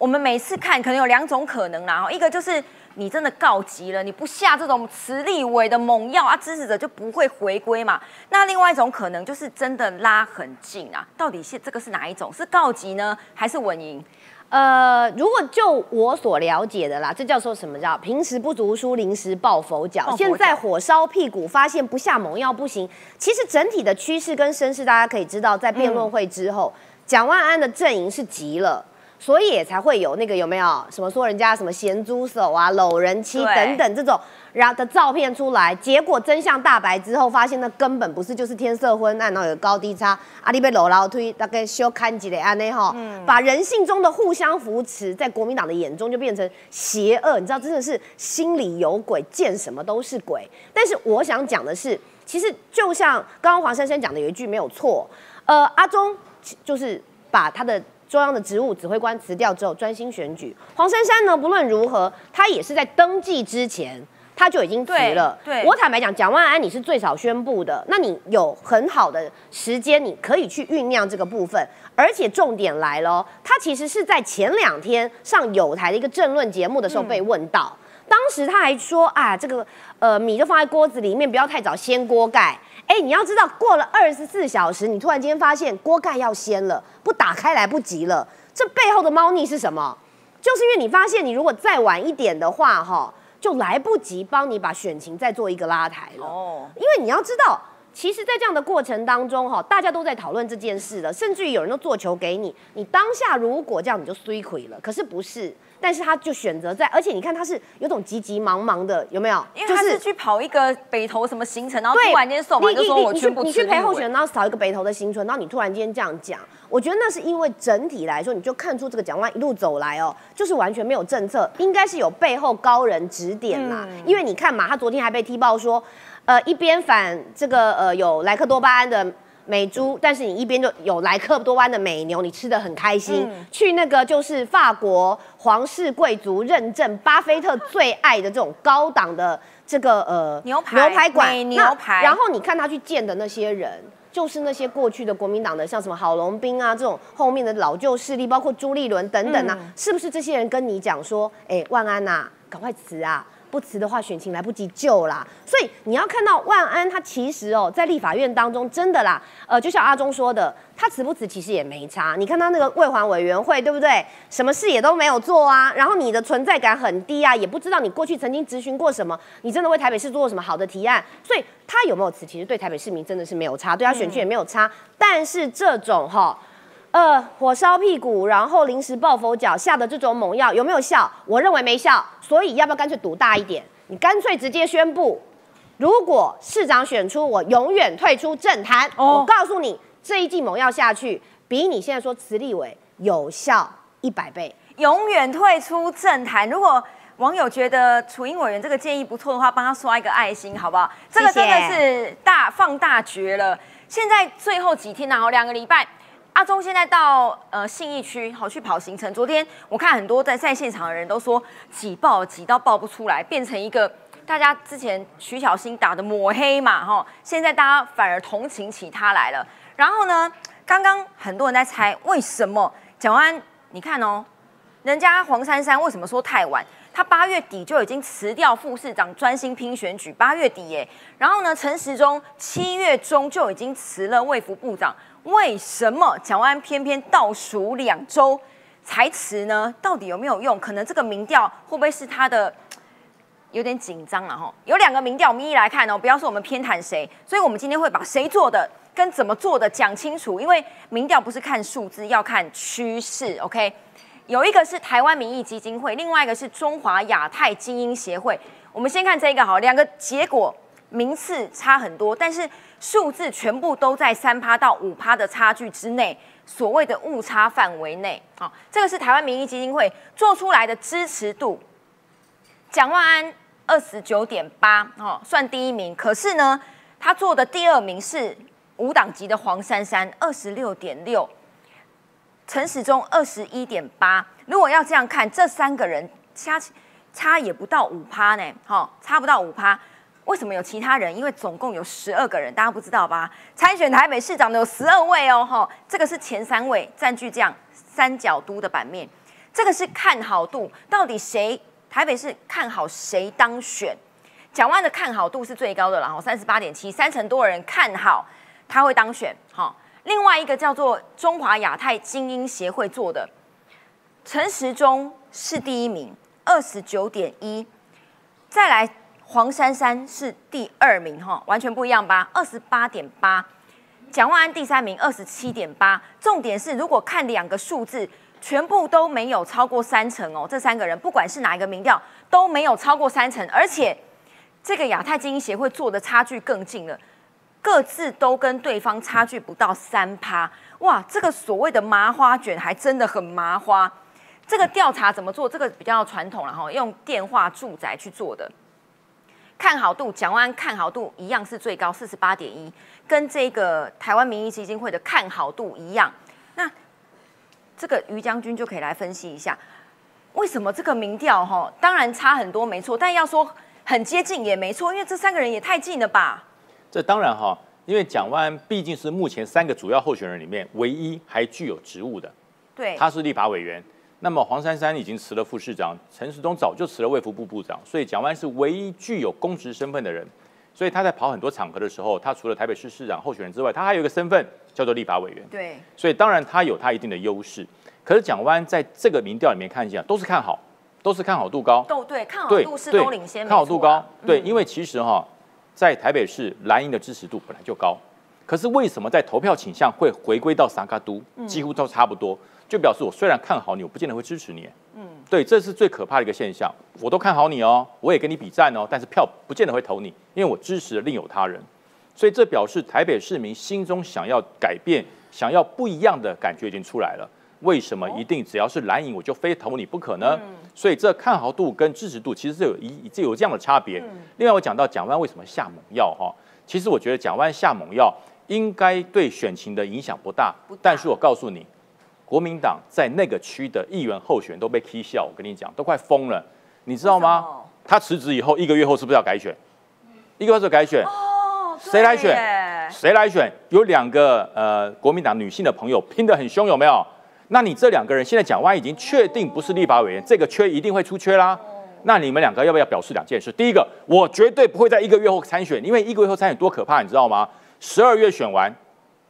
我们每次看可能有两种可能啦，一个就是。你真的告急了，你不下这种磁力尾的猛药啊，支持者就不会回归嘛。那另外一种可能就是真的拉很近啊，到底是这个是哪一种？是告急呢，还是稳赢？呃，如果就我所了解的啦，这叫做什么叫平时不读书，临时抱佛脚。现在火烧屁股，发现不下猛药不行。其实整体的趋势跟声势，大家可以知道，在辩论会之后，蒋万安的阵营是急了。所以也才会有那个有没有什么说人家什么咸猪手啊、搂人妻等等这种然后的照片出来，结果真相大白之后，发现那根本不是，就是天色昏暗，然后有高低差，阿里被搂老推，大概修看几类安内哈，把人性中的互相扶持，在国民党的眼中就变成邪恶，你知道，真的是心里有鬼，见什么都是鬼。但是我想讲的是，其实就像刚刚黄珊珊讲的有一句没有错，呃，阿中就是把他的。中央的职务指挥官辞掉之后，专心选举。黄珊珊呢，不论如何，她也是在登记之前他就已经辞了。对，我坦白讲，蒋万安你是最早宣布的，那你有很好的时间，你可以去酝酿这个部分。而且重点来了，他其实是在前两天上有台的一个政论节目的时候被问到，当时他还说啊，这个呃米就放在锅子里面，不要太早掀锅盖。哎，你要知道，过了二十四小时，你突然间发现锅盖要掀了，不打开来不及了。这背后的猫腻是什么？就是因为你发现，你如果再晚一点的话，哈，就来不及帮你把选情再做一个拉抬了。哦，因为你要知道，其实，在这样的过程当中，哈，大家都在讨论这件事了，甚至于有人都做球给你，你当下如果这样，你就衰亏了。可是不是。但是他就选择在，而且你看他是有种急急忙忙的，有没有？因为他是去跑一个北投什么行程，然后突然间送完就说我全部你去陪候选人，然后扫一个北投的行程，然后你突然间这样讲，我觉得那是因为整体来说，你就看出这个蒋万一路走来哦，就是完全没有政策，应该是有背后高人指点啦。因为你看嘛，他昨天还被踢爆说，呃，一边反这个呃有莱克多巴胺的。美猪，但是你一边就有莱克多湾的美牛，你吃的很开心。去那个就是法国皇室贵族认证，巴菲特最爱的这种高档的这个呃牛排牛排馆，牛排。然后你看他去见的那些人，就是那些过去的国民党的，像什么郝龙斌啊这种后面的老旧势力，包括朱立伦等等啊，是不是这些人跟你讲说，哎，万安呐，赶快辞啊！不辞的话，选情来不及救啦。所以你要看到万安，他其实哦，在立法院当中，真的啦，呃，就像阿忠说的，他辞不辞其实也没差。你看他那个卫环委员会，对不对？什么事也都没有做啊。然后你的存在感很低啊，也不知道你过去曾经咨询过什么，你真的为台北市做过什么好的提案。所以他有没有辞，其实对台北市民真的是没有差，对他选区也没有差。但是这种哈。呃，火烧屁股，然后临时抱佛脚下的这种猛药有没有效？我认为没效，所以要不要干脆赌大一点？你干脆直接宣布如果市长选出我，永远退出政坛。我告诉你，这一剂猛药下去，比你现在说慈立伟有效一百倍。永远退出政坛。如果网友觉得楚英委员这个建议不错的话，帮他刷一个爱心，好不好？这个真的是大放大绝了。现在最后几天然后，两个礼拜，阿忠现在到呃信义区好去跑行程。昨天我看很多在在现场的人都说挤爆挤到爆不出来，变成一个大家之前徐小新打的抹黑嘛，哈，现在大家反而同情起他来了。然后呢，刚刚很多人在猜为什么蒋安，你看哦。人家黄珊珊为什么说太晚？他八月底就已经辞掉副市长，专心拼选举。八月底耶，然后呢，陈时中七月中就已经辞了卫福部长。为什么蒋万偏偏倒数两周才辞呢？到底有没有用？可能这个民调会不会是他的有点紧张了哈？有两个民调，我们一一来看哦，不要说我们偏袒谁。所以我们今天会把谁做的跟怎么做的讲清楚，因为民调不是看数字，要看趋势。OK。有一个是台湾民意基金会，另外一个是中华亚太精英协会。我们先看这个好，两个结果名次差很多，但是数字全部都在三趴到五趴的差距之内，所谓的误差范围内。好，这个是台湾民意基金会做出来的支持度，蒋万安二十九点八，哦，算第一名。可是呢，他做的第二名是五党籍的黄珊珊，二十六点六。陈时中二十一点八，如果要这样看，这三个人差差也不到五趴呢，哈，差不到五趴。为什么有其他人？因为总共有十二个人，大家不知道吧？参选台北市长的有十二位哦，哈，这个是前三位占据这样三角都的版面。这个是看好度，到底谁台北市看好谁当选？蒋万的看好度是最高的了，哈，三十八点七，三成多的人看好他会当选，哈。另外一个叫做中华亚太精英协会做的，陈时中是第一名，二十九点一，再来黄珊珊是第二名，哈，完全不一样吧？二十八点八，蒋万安第三名，二十七点八。重点是，如果看两个数字，全部都没有超过三成哦。这三个人不管是哪一个民调都没有超过三成，而且这个亚太精英协会做的差距更近了。各自都跟对方差距不到三趴，哇，这个所谓的麻花卷还真的很麻花。这个调查怎么做？这个比较传统了哈，用电话住宅去做的。看好度，蒋万看好度一样是最高，四十八点一，跟这个台湾民意基金会的看好度一样。那这个于将军就可以来分析一下，为什么这个民调哈，当然差很多没错，但要说很接近也没错，因为这三个人也太近了吧。这当然哈，因为蒋万安毕竟是目前三个主要候选人里面唯一还具有职务的，对，他是立法委员。那么黄珊珊已经辞了副市长，陈时中早就辞了卫福部部长，所以蒋万安是唯一具有公职身份的人。所以他在跑很多场合的时候，他除了台北市市长候选人之外，他还有一个身份叫做立法委员。对，所以当然他有他一定的优势。可是蒋万安在这个民调里面看一下，都是看好，都是看好度高。都对，看好度是都领先，看好度高。对，因为其实哈。在台北市蓝营的支持度本来就高，可是为什么在投票倾向会回归到三卡都，几乎都差不多，就表示我虽然看好你，我不见得会支持你。嗯，对，这是最可怕的一个现象。我都看好你哦，我也跟你比战哦，但是票不见得会投你，因为我支持另有他人。所以这表示台北市民心中想要改变、想要不一样的感觉已经出来了。为什么一定只要是蓝营我就非投你不可呢？所以这看好度跟支持度其实是有一这有这样的差别。另外我讲到蒋万为什么下猛药哈，其实我觉得蒋万下猛药应该对选情的影响不大。但是我告诉你，国民党在那个区的议员候选都被踢笑，我跟你讲都快疯了，你知道吗？他辞职以后一个月后是不是要改选？一个月后改选，谁来选？谁来选？有两个呃国民党女性的朋友拼得很凶，有没有？那你这两个人现在讲完已经确定不是立法委员，这个缺一定会出缺啦。那你们两个要不要表示两件事？第一个，我绝对不会在一个月后参选，因为一个月后参选多可怕，你知道吗？十二月选完，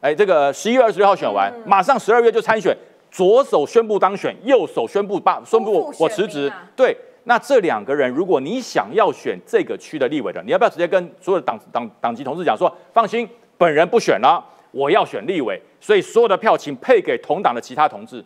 哎，这个十一月二十六号选完，马上十二月就参选，左手宣布当选，右手宣布罢宣布我辞职。对，那这两个人，如果你想要选这个区的立委的，你要不要直接跟所有的党党党籍同志讲说，放心，本人不选了。我要选立委，所以所有的票请配给同党的其他同志。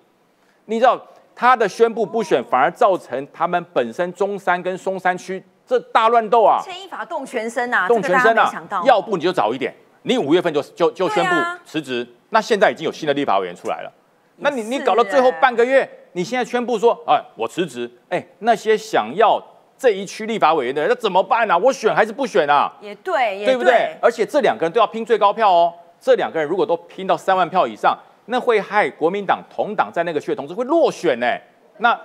你知道他的宣布不选，反而造成他们本身中山跟松山区这大乱斗啊，牵一发动全身啊，动全身啊，啊要不你就早一点，你五月份就就就宣布辞职，那现在已经有新的立法委员出来了，那你你搞到最后半个月，你现在宣布说，哎，我辞职，哎，那些想要这一区立法委员的人，那怎么办呢？我选还是不选啊？也对，对不对？而且这两个人都要拼最高票哦，这两个人如果都拼到三万票以上，那会害国民党同党在那个区的同志会落选呢。那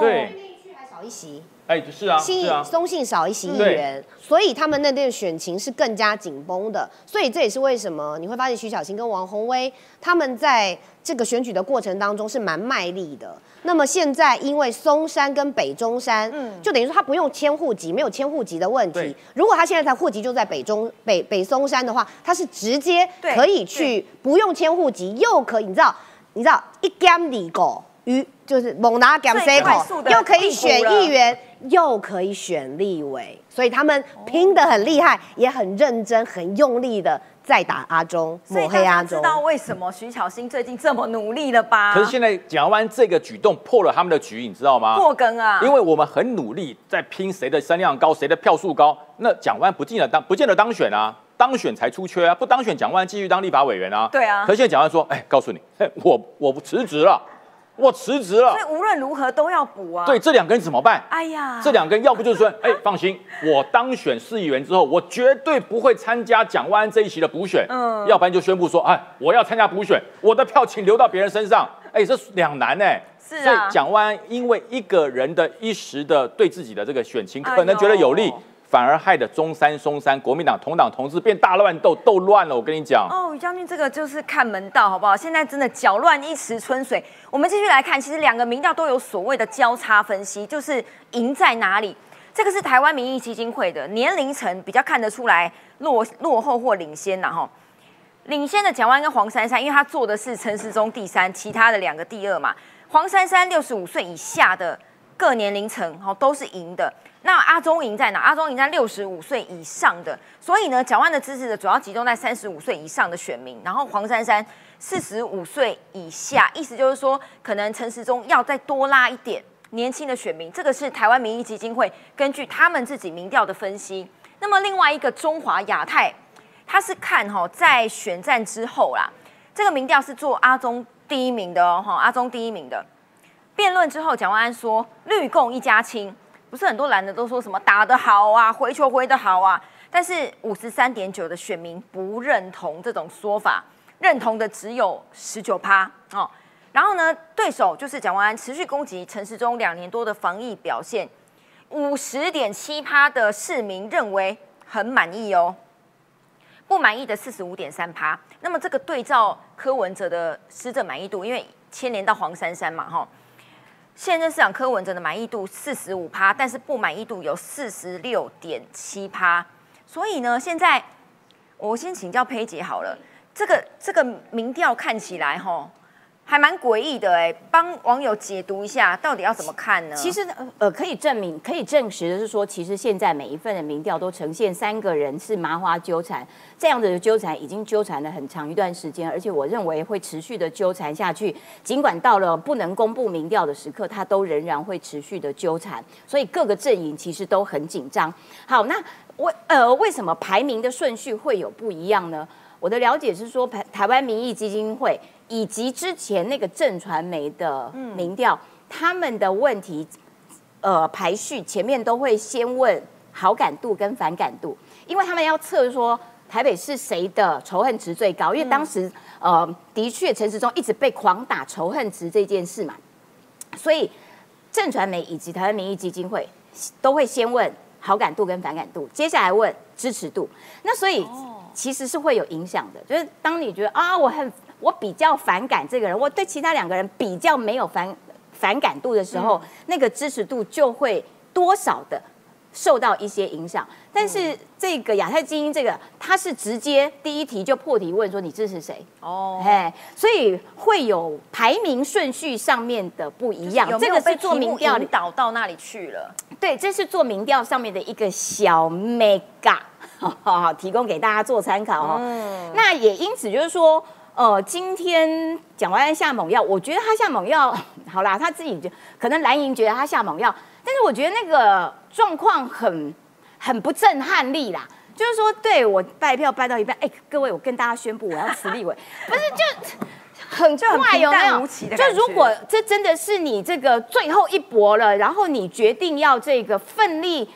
对，还少一席。哎，是啊，新松信少一席议员，所以他们那边的选情是更加紧绷的。所以这也是为什么你会发现徐小新跟王宏威他们在这个选举的过程当中是蛮卖力的。那么现在因为松山跟北中山，嗯，就等于说他不用迁户籍，没有迁户籍的问题。如果他现在在户籍就在北中北北松山的话，他是直接可以去不用迁户籍，又可以你知道你知道一干里狗鱼就是猛拿 gam c 口，又可以选议员。又可以选立委，所以他们拼得很厉害，也很认真、很用力的在打阿中，抹黑阿中。知道为什么徐巧芯最近这么努力了吧？可是现在蒋万这个举动破了他们的局，你知道吗？破梗啊！因为我们很努力在拼谁的声量高，谁的票数高。那蒋万不见得当，不见得当选啊，当选才出缺啊，不当选蒋万继续当立法委员啊。对啊。可是现在蒋万说，哎，告诉你，我我不辞职了。我辞职了，所以无论如何都要补啊。对，这两个人怎么办？哎呀，这两个人要不就是说，哎，放心，我当选市议员之后，我绝对不会参加蒋万安这一席的补选。嗯，要不然就宣布说，哎，我要参加补选，我的票请留到别人身上。哎，这两难哎。是啊。所以蒋万安因为一个人的一时的对自己的这个选情可能觉得有利。反而害得中山、松山国民党同党同志变大乱斗，斗乱了。我跟你讲，哦，于将军，这个就是看门道，好不好？现在真的搅乱一池春水。我们继续来看，其实两个民调都有所谓的交叉分析，就是赢在哪里。这个是台湾民意基金会的年龄层比较看得出来落落后或领先呐，哈。领先的蒋万跟黄珊珊，因为他做的是陈时中第三，其他的两个第二嘛。黄珊珊六十五岁以下的各年龄层，哈，都是赢的。那阿中营在哪？阿中营在六十五岁以上的，所以呢，蒋万的支持者主要集中在三十五岁以上的选民，然后黄珊珊四十五岁以下，意思就是说，可能陈时中要再多拉一点年轻的选民。这个是台湾民意基金会根据他们自己民调的分析。那么另外一个中华亚太，他是看哈在选战之后啦，这个民调是做阿中第一名的哦，哈阿中第一名的。辩论之后，蒋万安说绿共一家亲。不是很多男的都说什么打得好啊，回球回得好啊，但是五十三点九的选民不认同这种说法，认同的只有十九趴哦。然后呢，对手就是蒋万安持续攻击陈时中两年多的防疫表现，五十点七趴的市民认为很满意哦，不满意的四十五点三趴。那么这个对照柯文哲的施政满意度，因为牵连到黄珊珊嘛，哈。现任市长柯文哲的满意度四十五趴，但是不满意度有四十六点七趴。所以呢，现在我先请教佩姐好了，这个这个民调看起来哈。还蛮诡异的哎，帮网友解读一下，到底要怎么看呢？其实呃，可以证明、可以证实的是说，其实现在每一份的民调都呈现三个人是麻花纠缠，这样的纠缠已经纠缠了很长一段时间，而且我认为会持续的纠缠下去。尽管到了不能公布民调的时刻，它都仍然会持续的纠缠，所以各个阵营其实都很紧张。好，那为呃为什么排名的顺序会有不一样呢？我的了解是说，台台湾民意基金会。以及之前那个正传媒的民调，他们的问题，呃，排序前面都会先问好感度跟反感度，因为他们要测说台北是谁的仇恨值最高，因为当时呃的确陈时中一直被狂打仇恨值这件事嘛，所以正传媒以及台湾民意基金会都会先问好感度跟反感度，接下来问支持度，那所以其实是会有影响的，就是当你觉得啊我很。我比较反感这个人，我对其他两个人比较没有反反感度的时候，那个支持度就会多少的受到一些影响。但是这个亚太精英这个，他是直接第一题就破题问说你支持谁？哦，哎，所以会有排名顺序上面的不一样。这个是做民调导到那里去了？对，这是做民调上面的一个小 mega，提供给大家做参考哦。那也因此就是说。呃，今天蒋万安下猛药，我觉得他下猛药 好啦，他自己就可能蓝营觉得他下猛药，但是我觉得那个状况很很不震撼力啦。就是说，对我拜票拜到一半，哎，各位，我跟大家宣布，我要辞立委，不是就很就很快有没有就如果这真的是你这个最后一搏了，然后你决定要这个奋力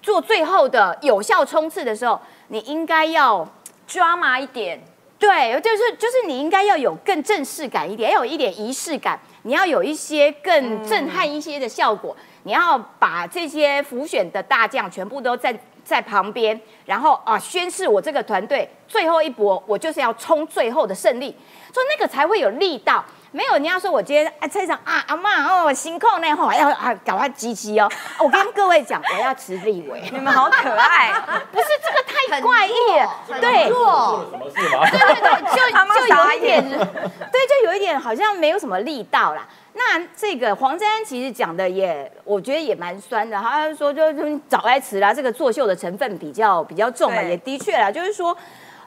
做最后的有效冲刺的时候，你应该要抓马一点。对，就是就是你应该要有更正式感一点，要有一点仪式感，你要有一些更震撼一些的效果，你要把这些浮选的大将全部都在在旁边，然后啊宣誓我这个团队最后一搏，我就是要冲最后的胜利，所以那个才会有力道。没有，你要说我今天哎这一场啊阿妈哦辛苦呢吼要啊赶快集齐哦，我跟各位讲我要辞立委，你们好可爱，不是这个太怪异了，做对，了什么事吗？对对对，就就有一点，眼。对，就有一点好像没有什么力道啦。那这个黄珊珊其实讲的也，我觉得也蛮酸的。他就说就就早该辞啦，这个作秀的成分比较比较重嘛，也的确啦，就是说。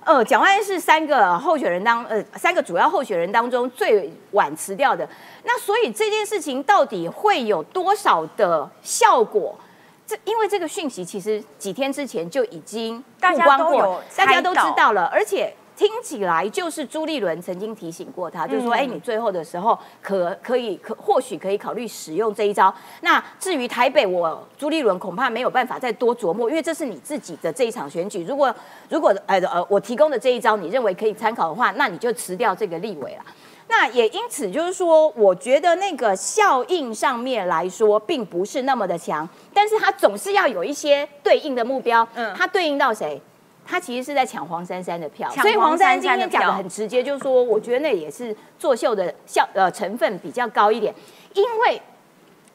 呃，蒋万安是三个候选人当呃三个主要候选人当中最晚辞掉的，那所以这件事情到底会有多少的效果？这因为这个讯息其实几天之前就已经曝光过大家都知道了，而且听起来就是朱立伦曾经提醒过他，就是说，嗯哎，你最后的时候可可以可或许可以考虑使用这一招。那至于台北，我朱立伦恐怕没有办法再多琢磨，因为这是你自己的这一场选举。如果如果呃呃我提供的这一招你认为可以参考的话，那你就辞掉这个立委了。那也因此就是说，我觉得那个效应上面来说，并不是那么的强，但是它总是要有一些对应的目标。嗯，它对应到谁？他其实是在抢黄珊珊的票，所以黄珊珊今天讲的很直接，就是说，我觉得那也是作秀的效呃成分比较高一点，因为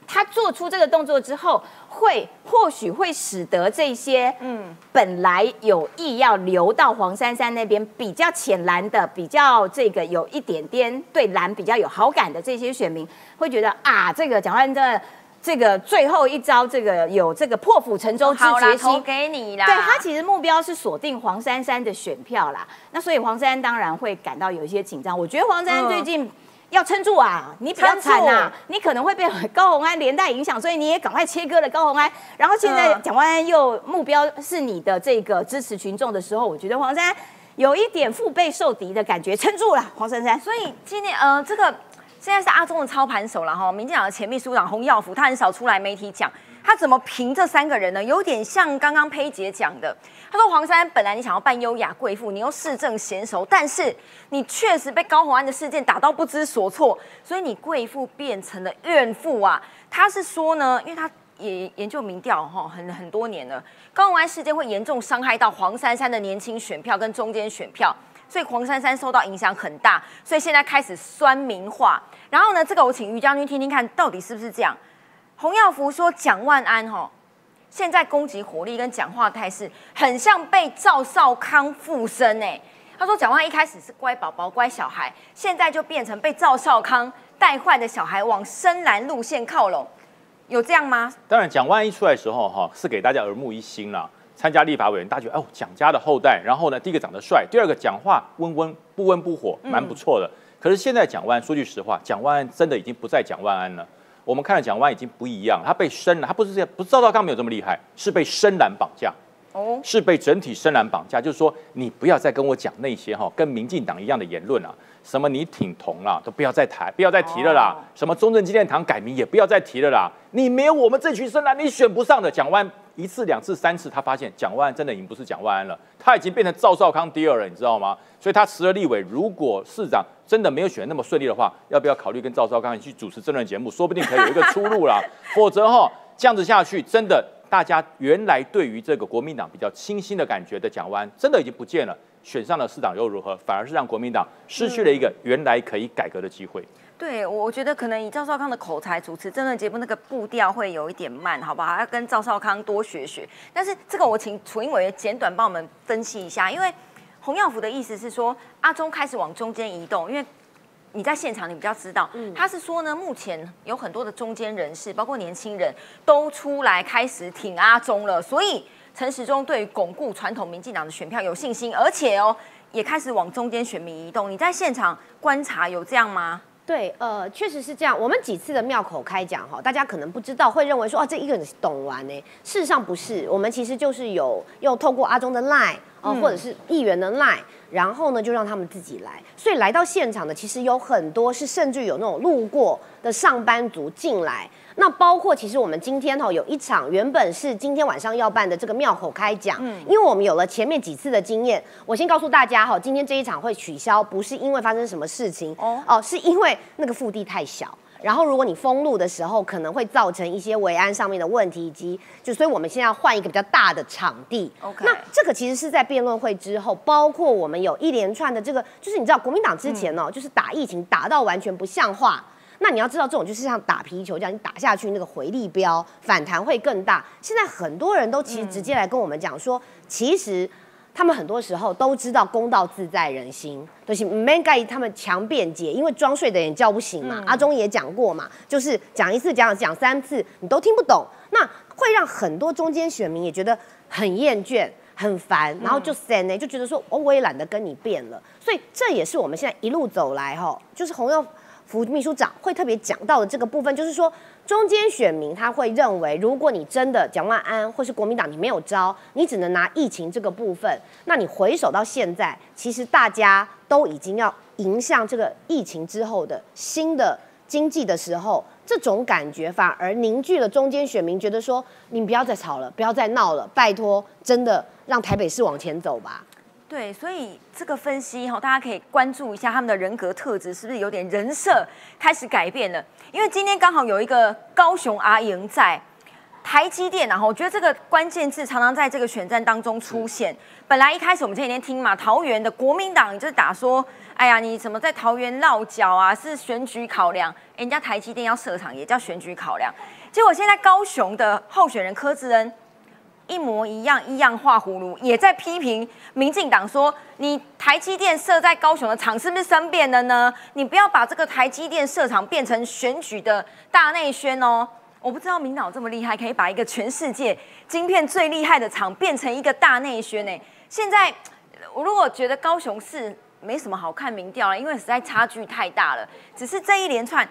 他做出这个动作之后，会或许会使得这些嗯本来有意要留到黄珊珊那边比较浅蓝的、比较这个有一点点对蓝比较有好感的这些选民，会觉得啊，这个蒋万安的这个最后一招，这个有这个破釜沉舟之决心投。给你啦。对他其实目标是锁定黄珊珊的选票啦，那所以黄珊珊当然会感到有一些紧张。我觉得黄珊珊最近要撑住啊，你比较惨啊，你可能会被高红安连带影响，所以你也赶快切割了高红安。然后现在嗯蒋万安又目标是你的这个支持群众的时候，我觉得黄珊珊有一点腹背受敌的感觉，撑住了，黄珊珊。所以今年呃，这个现在是阿中的操盘手了哈，民进党的前秘书长洪耀福，他很少出来媒体讲，他怎么评这三个人呢？有点像刚刚佩姐讲的，他说黄珊本来你想要扮优雅贵妇，你又市政娴熟，但是你确实被高虹安的事件打到不知所措，所以你贵妇变成了怨妇啊。他是说呢，因为他也研究民调哈，很很多年了，高虹安事件会严重伤害到黄珊珊的年轻选票跟中间选票。所以黄珊珊受到影响很大，所以现在开始酸民化。然后呢，这个我请于将军听听看，到底是不是这样？洪耀福说蒋万安哈，现在攻击火力跟讲话态势很像被赵少康附身哎。他说蒋万安一开始是乖宝宝、乖小孩，现在就变成被赵少康带坏的小孩，往深蓝路线靠拢，有这样吗？当然，蒋万一出来的时候，哈，是给大家耳目一新啦。参加立法委员，大家觉得哦，蒋家的后代。然后呢，第一个长得帅，第二个讲话温温不温不火，蛮不错的。可是现在蒋万安，说句实话，蒋万安真的已经不再蒋万安了。我们看了蒋万安已经不一样，他被深蓝，他不是这样，不是赵少康没有这么厉害，是被深蓝绑架。哦，是被整体深蓝绑架，就是说你不要再跟我讲那些哈跟民进党一样的言论啊，什么你挺同啦，都不要再谈，不要再提了啦。什么中正纪念堂改名也不要再提了啦。你没有我们这群深蓝，你选不上的。蒋万一次、两次、三次，他发现蒋万安真的已经不是蒋万安了，他已经变成赵少康第二了，你知道吗？所以他辞了立委，如果市长真的没有选那么顺利的话，要不要考虑跟赵少康去主持政论节目，说不定可以有一个出路啦。否则哈这样子下去，真的。大家原来对于这个国民党比较清新的感觉的蒋万安，真的已经不见了。选上了市长又如何？反而是让国民党失去了一个原来可以改革的机会。对，我觉得可能以赵少康的口才主持政论节目，那个步调会有一点慢，好不好？要跟赵少康多学学。但是这个我请楚英委员简短帮我们分析一下，因为洪耀福的意思是说，阿中开始往中间移动，因为。你在现场，你比较知道，他是说呢，目前有很多的中间人士，包括年轻人都出来开始挺阿中了，所以陈时中对于巩固传统民进党的选票有信心，而且哦，也开始往中间选民移动。你在现场观察有这样吗？对，呃，确实是这样。我们几次的庙口开讲哈，大家可能不知道，会认为说哦，这一个人懂完呢。事实上不是，我们其实就是有又透过阿中的 line 哦，或者是议员的 line，然后呢就让他们自己来。所以来到现场的其实有很多是甚至有那种路过的上班族进来。那包括其实我们今天哈有一场原本是今天晚上要办的这个庙口开讲，嗯，因为我们有了前面几次的经验，我先告诉大家哈，今天这一场会取消，不是因为发生什么事情哦，哦，是因为那个腹地太小，然后如果你封路的时候，可能会造成一些维安上面的问题，以及就所以我们现在要换一个比较大的场地。OK，那这个其实是在辩论会之后，包括我们有一连串的这个，就是你知道国民党之前哦，就是打疫情打到完全不像话。那你要知道，这种就是像打皮球这样，你打下去那个回力标反弹会更大。现在很多人都其实直接来跟我们讲说，其实他们很多时候都知道公道自在人心，就是没盖他们强辩解，因为装睡的人叫不醒嘛。阿忠也讲过嘛，就是讲一次讲讲三次，你都听不懂，那会让很多中间选民也觉得很厌倦、很烦，然后就散呢，就觉得说，哦，我也懒得跟你辩了。所以这也是我们现在一路走来哈，就是洪耀。副秘书长会特别讲到的这个部分，就是说中间选民他会认为，如果你真的蒋万安或是国民党你没有招，你只能拿疫情这个部分，那你回首到现在，其实大家都已经要迎向这个疫情之后的新的经济的时候，这种感觉反而凝聚了中间选民，觉得说你不要再吵了，不要再闹了，拜托，真的让台北市往前走吧。对，所以这个分析哈，大家可以关注一下他们的人格特质是不是有点人设开始改变了。因为今天刚好有一个高雄阿莹在台积电，然后我觉得这个关键字常常在这个选战当中出现。本来一开始我们前几天听嘛，桃园的国民党就是打说，哎呀，你怎么在桃园落脚啊？是选举考量，人家台积电要设厂也叫选举考量。结果现在高雄的候选人柯志恩。一模一样，一样画葫芦，也在批评民进党说：“你台积电设在高雄的厂是不是生变了呢？你不要把这个台积电设厂变成选举的大内宣哦！我不知道民导这么厉害，可以把一个全世界晶片最厉害的厂变成一个大内宣呢。现在我如果觉得高雄市没什么好看民调了，因为实在差距太大了。只是这一连串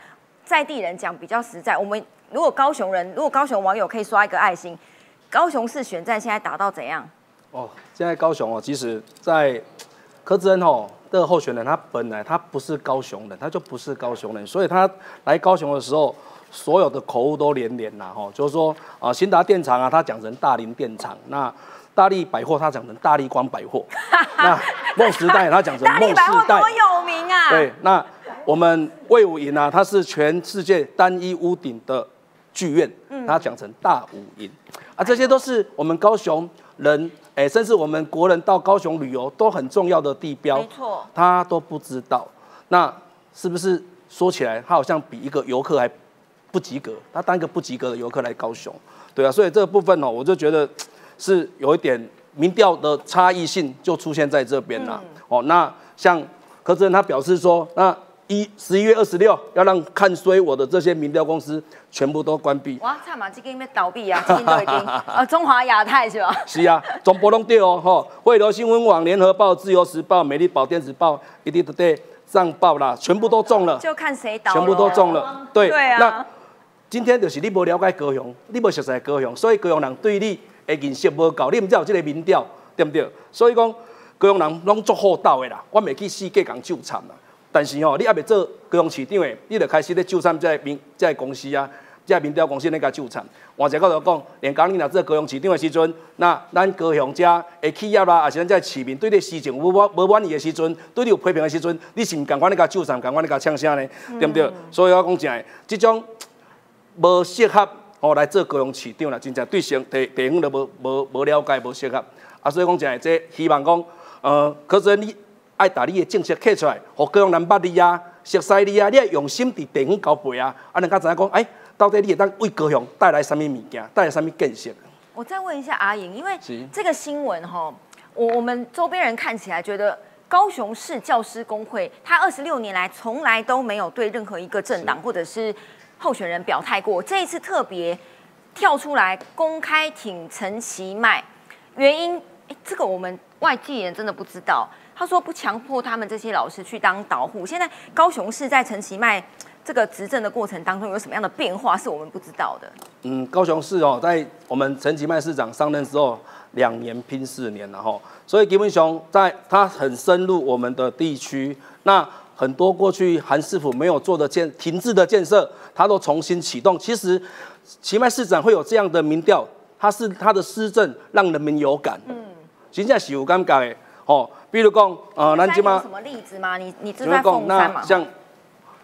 在地人讲比较实在。我们如果高雄人，如果高雄网友可以刷一个爱心。”高雄市选战现在打到怎样？哦，现在高雄哦，其实，在柯志恩哦的候选人，他本来他不是高雄人，他就不是高雄人，所以他来高雄的时候，所有的口误都连连呐，哈，就是说啊，新达电厂啊，他讲成大林电厂，那大力百货他讲成大力光百货，那梦时代他讲成梦时代，多有名啊！对，那我们魏武营啊，它是全世界单一屋顶的剧院，他讲成大五营。啊，这些都是我们高雄人，哎，甚至我们国人到高雄旅游都很重要的地标，没错，他都不知道。那是不是说起来，他好像比一个游客还不及格？他当一个不及格的游客来高雄，对啊，所以这个部分哦，我就觉得是有一点民调的差异性就出现在这边了。哦，那像柯志恩他表示说，那。一十一月二十六要让看衰我的这些民调公司全部都关闭。哇，差嘛，这个要倒闭啊，今天都已经呃，中华亚太是吧？是啊，中波拢对哦，吼，汇流新闻网、联合报、自由时报、美丽宝电子报、一定 today 上报啦，全部都中了。就看谁倒。全部都中了，对。对啊。那今天就是你无了解高雄，你无熟悉高雄，所以高雄人对你的认识无够，你唔知有这个民调，对不对？所以讲高雄人拢足厚道的啦，我未去世界讲纠缠啦。但是吼，你还未做高雄市长的，你就开始咧纠缠这民这公司啊，这民调公司咧甲纠缠。换一个角度讲，连讲你若做高雄市长的时阵，那咱高雄遮的企业啦，也是咱这市民对你事情无满无满意的时阵，对你有批评的时阵，你是毋共款咧甲纠缠，共款咧甲呛声咧？对不对？所以我讲真诶，这种无适合哦来做高雄市长啦，真正对城地地方都无无无了解，无适合。啊，所以讲真诶，这希望讲，呃，可是你。爱把你的政策刻出来，互高雄人捌你啊，熟悉你啊，你要用心伫地方交配啊，啊，人家知影讲，哎，到底你会当为高雄带来什么物件，带来什么建设？我再问一下阿莹，因为这个新闻哈，我我们周边人看起来觉得，高雄市教师工会，他二十六年来从来都没有对任何一个政党或者是候选人表态过，这一次特别跳出来公开挺陈其迈，原因，这个我们外地人真的不知道。他说不强迫他们这些老师去当导护。现在高雄市在陈其迈这个执政的过程当中有什么样的变化是我们不知道的？嗯，高雄市哦，在我们陈其迈市长上任之后，两年拼四年了哈，所以基本上在他很深入我们的地区，那很多过去韩市府没有做的建停滞的建设，他都重新启动。其实奇迈市长会有这样的民调，他是他的施政让人民有感，嗯，现在是有感觉的哦。比如讲，呃，南京吗？什么例子吗？你你住在凤山嘛？像，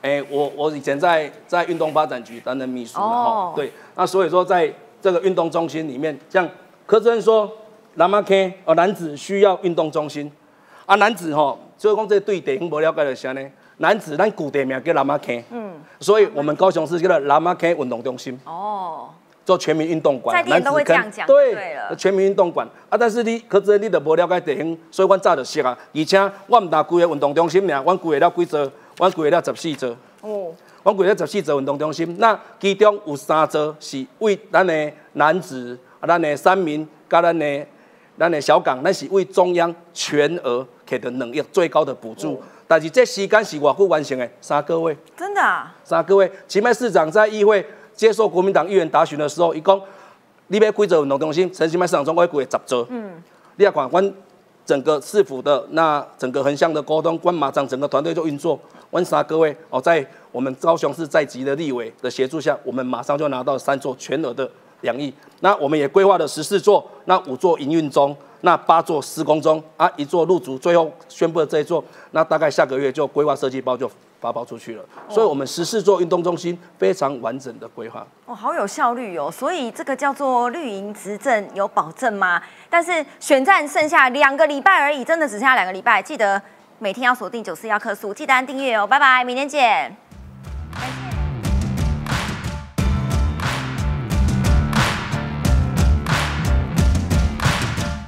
哎，我我以前在在运动发展局担任秘书，哦，对，那所以说在这个运动中心里面，像柯志恩说，南马 K 哦，男子需要运动中心，啊，男子吼。所以讲，这对地方无了解的啥呢？男子咱古地名叫南马 K，，嗯，所以我们高雄市叫做南马 K 运动中心。哦，做全民运动馆，男子坑，对，全民运动馆。啊，但是你可是你都无了解地形，所以阮早就识啊。而且我唔大规个运动中心尔，阮规个了几座，阮规个了十四座。哦，阮规个十四座运动中心，那其中有三座是为咱的男子、咱的三民、甲咱的咱的小港，那是为中央全额。给的能力最高的补助，但是这时间是我久完成的三个月。真的啊？三个月。奇迈市长在议会接受国民党议员答询的时候，一讲你要几座运动中心，陈奇迈市长总归规十座。嗯。你要管关整个市府的那整个横向的沟通，关马上整个团队就运作。问啥各位哦，在我们高雄市在籍的立委的协助下，我们马上就拿到三座全额的两亿。那我们也规划了十四座，那五座营运中。那八座施工中啊，一座入主，最后宣布的这一座，那大概下个月就规划设计包就发包出去了。所以，我们十四座运动中心非常完整的规划。哦，好有效率哦！所以这个叫做绿营执政有保证吗？但是选战剩下两个礼拜而已，真的只剩下两个礼拜，记得每天要锁定九四幺棵树，记得按订阅哦。拜拜，明天见。